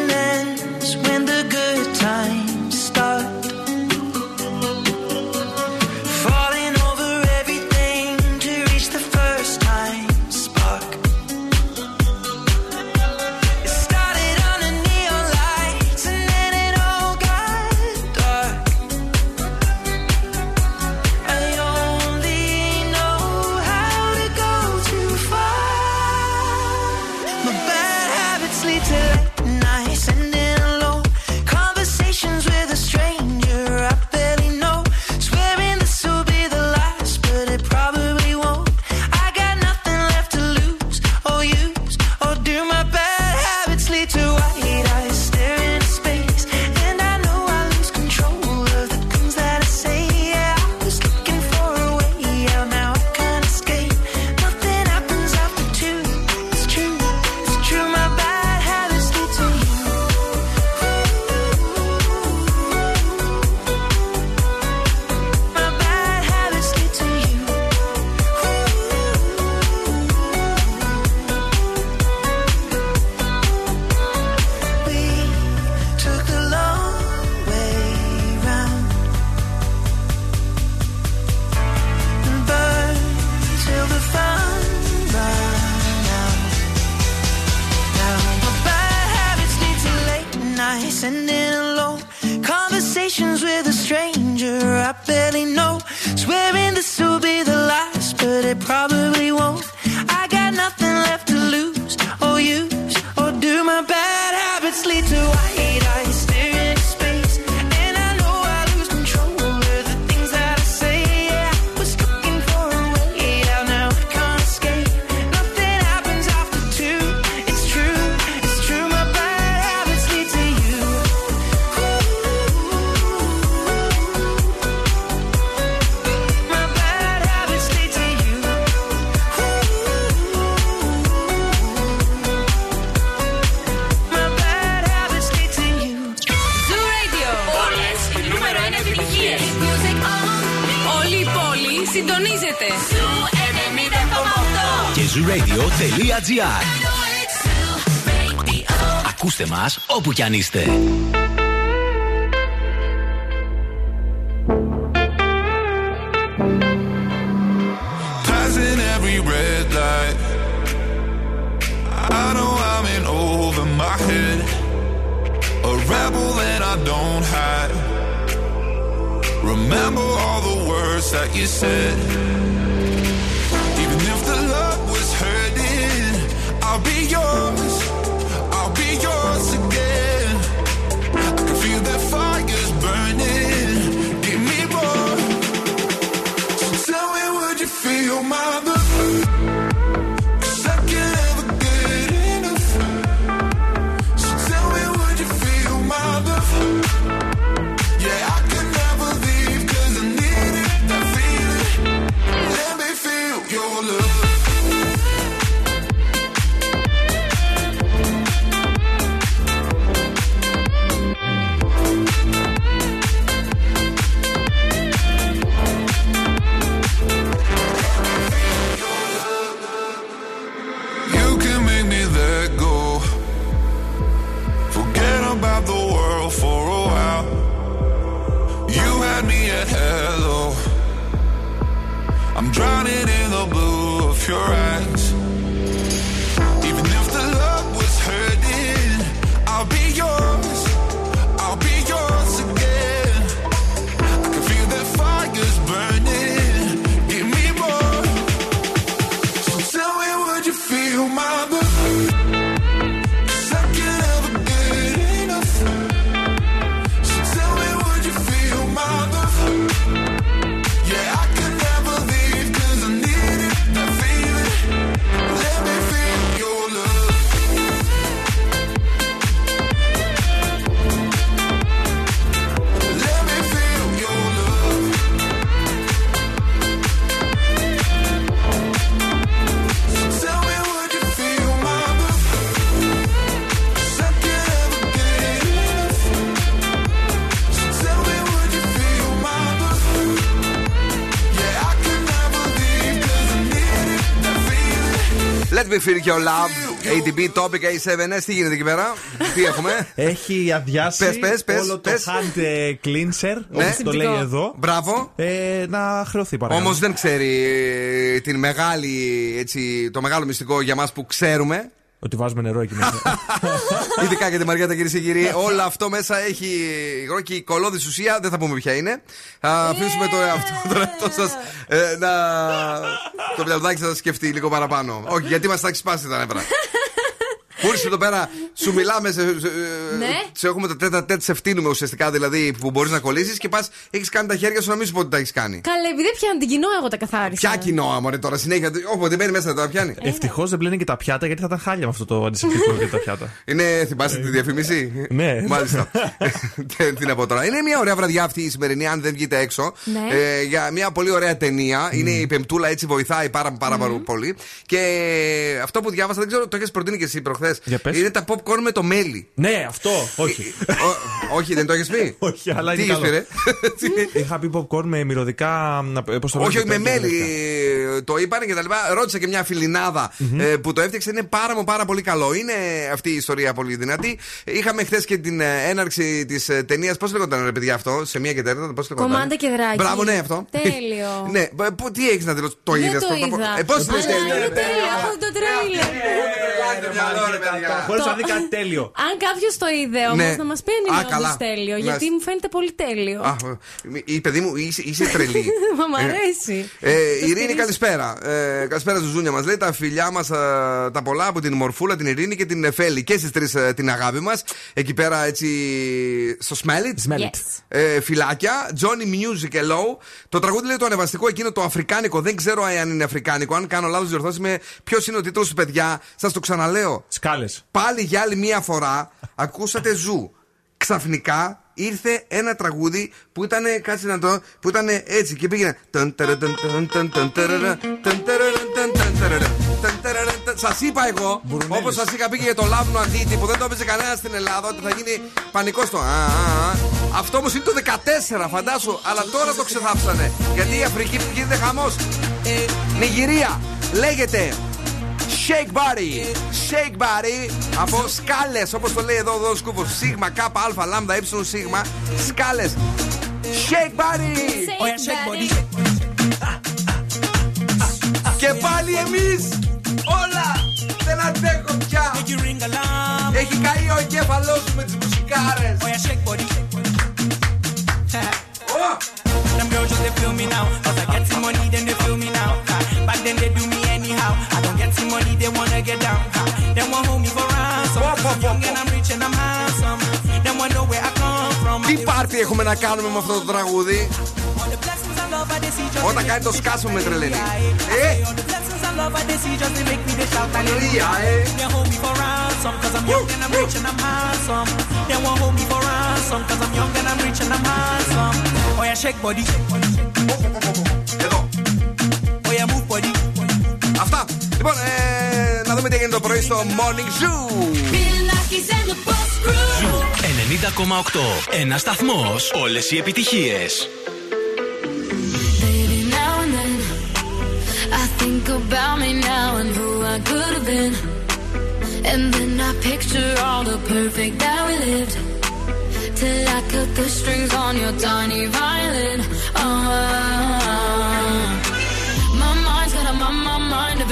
όπου κι αν είστε. Your eyes. Feeling. Let me feel your love. ATB Topic A7S. Τι γίνεται εκεί πέρα; Τι έχουμε; Έχει αδειάσει Πες, πες, πες, όλο το πες. hand ε, cleanser, Ναι. όπως το λέει εδώ. Μπράβο. Ε, να χρεωθεί παρακαλώ. Όμως δεν ξέρει ε, την μεγάλη, έτσι, το μεγάλο μυστικό για μας που ξέρουμε. Ότι βάζουμε νερό εκεί μέσα. [LAUGHS] Ειδικά για τη Μαριέτα, κυρίες και κύριοι. Όλο αυτό μέσα έχει υγρό και η κολόδη ουσία. Δεν θα πούμε ποια είναι. Θα αφήσουμε το εαυτό, τον εαυτό σας να. το μυαλουδάκι σας σκεφτεί λίγο παραπάνω. Όχι, γιατί μας θα έχει σπάσει τα νεύρα. Που ήρθε εδώ πέρα, σου μιλάμε, σε, σε, Ναι. σε έχουμε το τέτα τέτ, σε φτύνουμε ουσιαστικά δηλαδή που μπορείς να κολλήσεις και πας, έχεις κάνει τα χέρια σου να μην σου πω ότι τα έχεις κάνει. Καλέ, επειδή πιάνουν την κοινό, εγώ τα καθάρισα. Ποια κοινό, αμόρε τώρα συνέχεια. Όποτε μπαίνει μέσα τώρα πιάνει. Ευτυχώς δεν πλένει και τα πιάτα γιατί θα ήταν χάλια με αυτό το αντισηπτικό για τα πιάτα. [LAUGHS] Είναι, θυμάσαι τη διαφήμιση. Ναι. Μάλιστα. [LAUGHS] Τι- Τι να πω τώρα. Είναι μια ωραία βραδιά αυτή η σημερινή, αν δεν βγείτε έξω. Ναι. Ε, για μια πολύ ωραία ταινία. Είναι η Πεμπτούλα, έτσι βοηθάει πάρα, πάρα πολύ. Και αυτό που διάβασα, δεν ξέρω, το έχεις προτείνει και εσύ προχθές; Για πες. Είναι τα popcorn με το μέλι. Ναι, αυτό. Όχι. Ο- όχι, δεν το έχει πει. Όχι, αλλά Τι είναι έχεις καλό. πει, ρε? Είχα πει popcorn με μυρωδικά. να- πώς το λένε, Όχι, όχι, με τέτοια μέλι. μυρωδικά. Το είπαν και τα λοιπά. Ρώτησα και μια φιλινάδα ε, που το έφτιαξε. Είναι πάρα, μου πάρα πολύ καλό. Είναι αυτή η ιστορία πολύ δυνατή. Είχαμε χθε και την ε, έναρξη τη ταινία. Πώ λέγονταν, ρε παιδιά, αυτό, σε μία και τέταρτα. Πώ λέγονταν. Κομμάντα και δράκι. Μπράβο, ναι, αυτό. Τέλειο. ναι, μπ- πού- τι έχει να δηλώσει, το Δεν είδε το είδα. Ε, πώ Αλλά είναι τέλειο, έχω δει το τρέιλερ. Χωρίς Το- να δει κάτι τέλειο. Αν κάποιος το είδε όμως, Ναι. να μας πει αν Α, είναι καλά. όντω τέλειο. Να- Γιατί μου φαίνεται πολύ τέλειο. Α, η παιδί μου, είσαι, είσαι τρελή. [LAUGHS] Μα μ' Ε, αρέσει. Ε, Το Ειρήνη, στηρίζω. καλησπέρα. Ε, καλησπέρα, Ζουζούνια μας λέει. Τα φιλιά μας τα πολλά από την Μορφούλα, την Ειρήνη και την Εφέλη. Και στις τρεις ε, την αγάπη μας. Εκεί πέρα έτσι στο Smell It. Yes. Ε, φυλάκια. Johnny Music Hello. Το τραγούδι λέει το ανεβαστικό εκείνο το αφρικάνικο. Δεν ξέρω αν είναι αφρικάνικο. Αν κάνω λάθος, διορθώσει με ποιος είναι ο τίτλος του παιδιά. Σας το ξαναλέω. Σκάλες. Πάλι για άλλη μία φορά ακούσατε ζου. Ξαφνικά ήρθε ένα τραγούδι που ήταν, κάτσε να το, που ήταν έτσι και πήγαινε. Σας είπα εγώ, όπως σας είχα πει και για το Λάβνο Αντίτη που δεν το έπαιζε κανένα στην Ελλάδα, ότι θα γίνει πανικό στο. Α, α, α. Αυτό όμως είναι το 14, φαντάσου, αλλά τώρα το ξεθάψανε. Γιατί η Αφρική γίνεται χαμός. Νιγηρία λέγεται Shake Body. Shake Body από σκάλες, όπως το λέει εδώ ο Σκούφο. Σίγμα, κάπα, αλφα, λάμδα, ε, σίγμα. Σκάλες. Shake Body. Και πάλι εμείς όλα δεν αντέχω πια. Έχει καεί ο εγκέφαλός σου με τις μουσικάρες. Them girls just they feel me now. Cause I get some money, then they feel me now. Ha. Back then they do money, they wanna get down. Ha. They want hold me for ransom. Cause I'm young and I'm rich and I'm handsome. They want know where I come from. Τι πάρτι έχουμε να κάνουμε με αυτό το τραγούδι. All the blessings I love, I they see just Όταν they κάνει το make me σκάσιμο με shout. τρελαίνει. I Ε, say all the blessings I love, I they see just they make me they shout. Hallelujah, eh. They hold me for ransom. Cause I'm young and I'm rich and I'm handsome. They want hold me for ransom. Cause I'm young and I'm rich and I'm handsome. Oh yeah, shake body. Εδώ. Oh yeah, move body. Αυτά. Λοιπόν, ε, να δούμε τι έγινε το πρωί στο Morning Zoo. Ζου 90,8. Ένα σταθμό. Όλε οι επιτυχίε. Baby, now and then I think about me now and who I could have been. And then I picture all the perfect that we lived. Till I cut the strings on your tiny violin. Uh,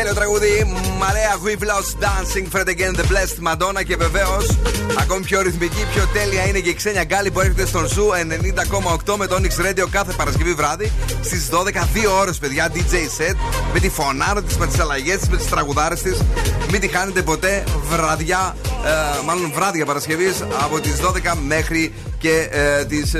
Τέλειο τραγούδι. Marea We've Lost Dancing. Fred again the blessed Madonna. Και βεβαίως ακόμη πιο ρυθμική, πιο τέλεια είναι και η Ξένια Γκάλη που έρχεται στον Zoo 90,8 με το Onyx Radio κάθε Παρασκευή βράδυ στις 12. Δύο ώρες, παιδιά, DJ set. Με τη φωνάρα της, με τις αλλαγές της, με τις τραγουδάρες της. Μην τη χάνετε ποτέ βραδιά, ε, μάλλον βράδια Παρασκευής από τις 12 μέχρι και ε, τις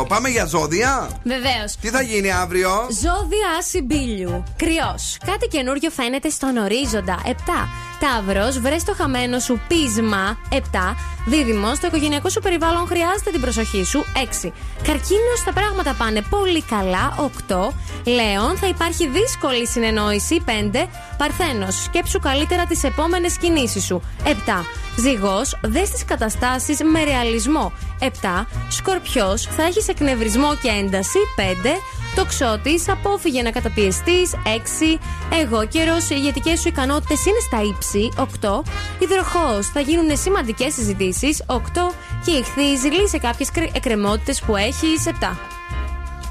2. Πάμε για ζώδια. Βεβαίως. Τι θα γίνει αύριο; Ζώδια Ασυμπίλιου. Κριός. Κάτι καινούριο φαίνεται στον ορίζοντα. 7. Ταύρος. Βρες το χαμένο σου πείσμα. 7. Δίδυμος. Το οικογενειακό σου περιβάλλον χρειάζεται την προσοχή σου. 6. Καρκίνος. Τα πράγματα πάνε πολύ καλά. 8. Λέων. Θα υπάρχει δύσκολη συνεννόηση. 5. Παρθένος. Σκέψου καλύτερα τις επόμενες κινήσεις σου. 7. Ζυγός, δες τις καταστάσεις με ρεαλισμό. 7. Σκορπιός, θα έχεις εκνευρισμό και ένταση. 5. Τοξότης, απόφυγε να καταπιεστείς. 6. Εγώ καιρός, οι ηγετικές σου ικανότητες είναι στα ύψη. 8. Υδροχός, θα γίνουν σημαντικές συζητήσεις. 8. Και ηχθεί, λύσε κάποιες εκκρεμότητες που έχεις. 7.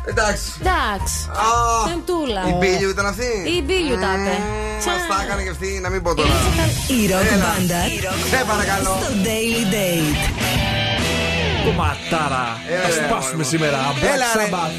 Εντάξει. Εντάξει. Α, Τεντούλα. Η Μπίλιου ήταν αυτή; Η Μπίλιου τάτε. Μας τα έκανε και αυτή, να μην πω τώρα. Η ροκ Έλα. μπάντα Σε παρακαλώ. στο Daily Date. Κομματάρα. Έλα, Θα ρε, σπάσουμε μωρό. σήμερα. Black Έλα, ρε. Sabbath.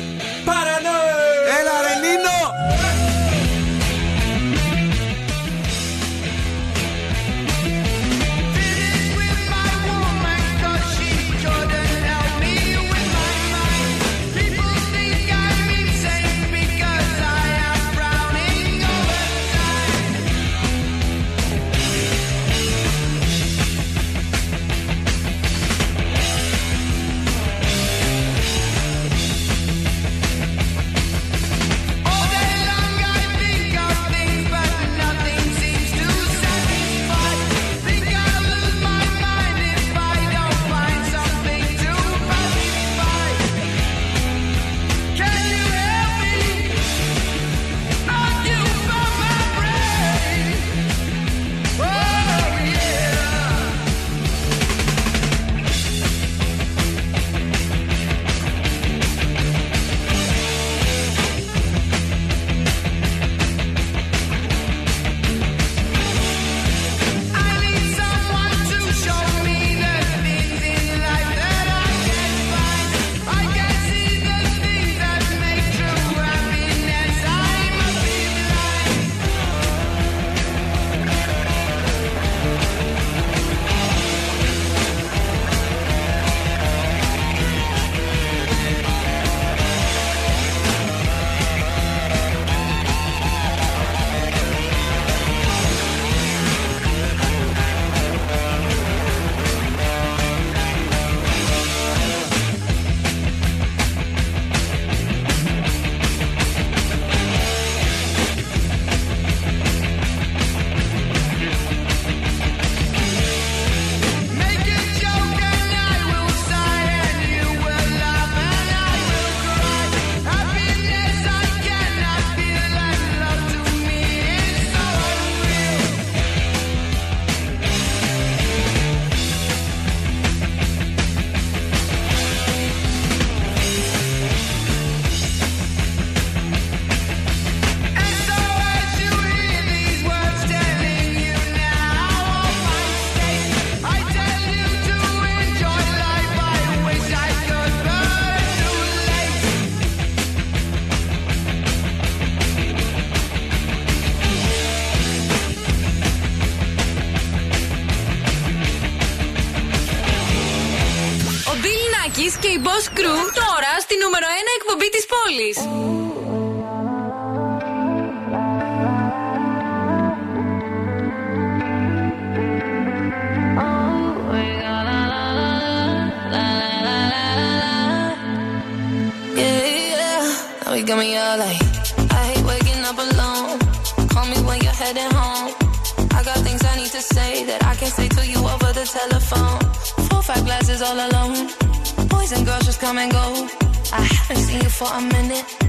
A minute.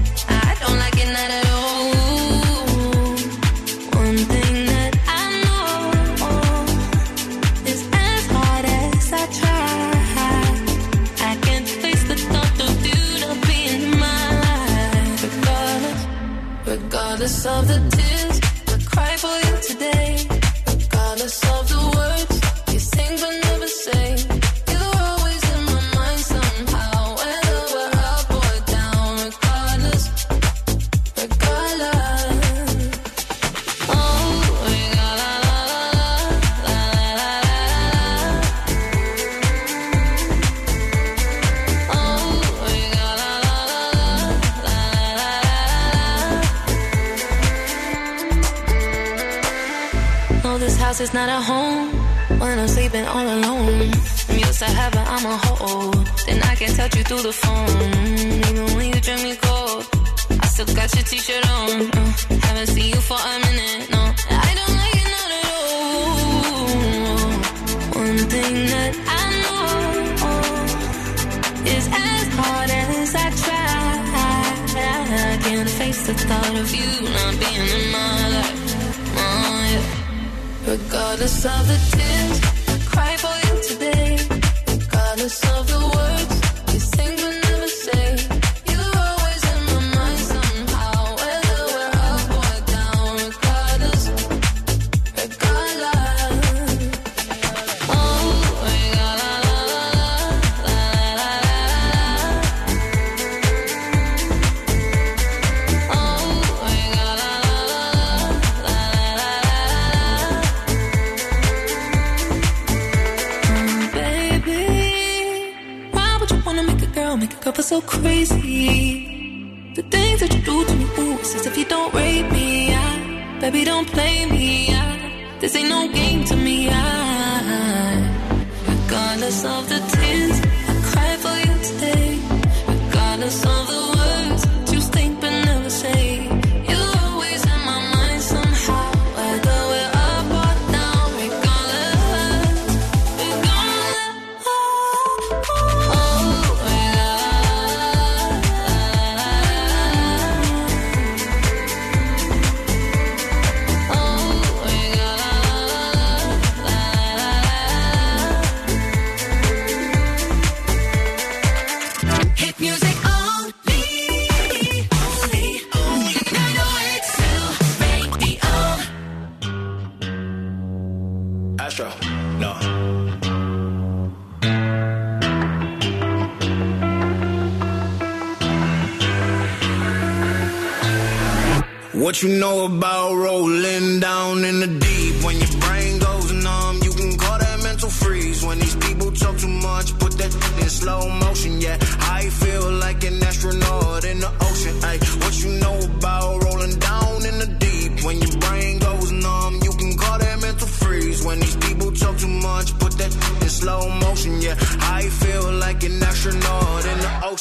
What you know about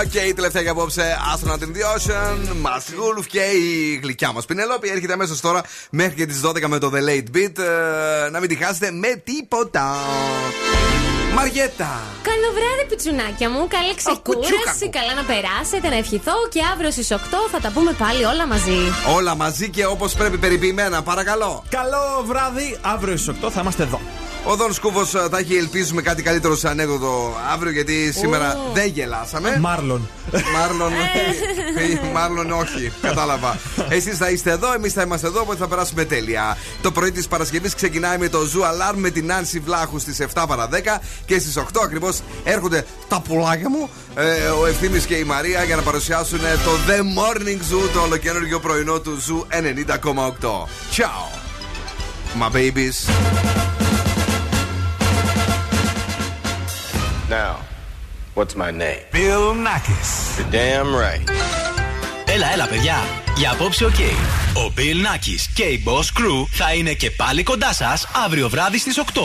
Οκ, η τελευταία για απόψε Άστρονα την the Ocean, και η γλυκιά μας Πινελόπη έρχεται αμέσως τώρα μέχρι και τις 12 με το The Late Beat. Ε, να μην τη χάσετε με τίποτα. Μαριέτα! Καλό βράδυ, πιτσουνάκια μου. Καλή ξεκούραση. Καλά να περάσετε, να ευχηθώ και αύριο στις 8 θα τα πούμε πάλι όλα μαζί. Όλα μαζί και όπως πρέπει περιποιημένα, παρακαλώ. Καλό βράδυ, αύριο στις 8 θα είμαστε εδώ. Ο Δον Σκούβο θα έχει ελπίζουμε κάτι καλύτερο σε ανέκδοτο αύριο γιατί σήμερα Ω. δεν γελάσαμε. Μάρλον. Μάρλον, ε, μάλλον όχι. Κατάλαβα. Εσείς θα είστε εδώ, εμείς θα είμαστε εδώ, οπότε θα περάσουμε τέλεια. Το πρωί της Παρασκευής ξεκινάει με το Zoo Alarm με την Νάνση Βλάχου στις 7 παρα 10 και στις 8 ακριβώς έρχονται τα πουλάκια μου, ε, ο Ευθύνη και η Μαρία για να παρουσιάσουν ε, το The Morning Zoo, το ολοκένουργιο πρωινό του Zoo 90,8. Ciao, my babies. Now, what's my name? Bill Nackis. You're damn right. Έλα, έλα, παιδιά. Για απόψε, οκ. Ο Bill Nakis και η Boss Crew θα είναι και πάλι κοντά σας αύριο βράδυ στις 8.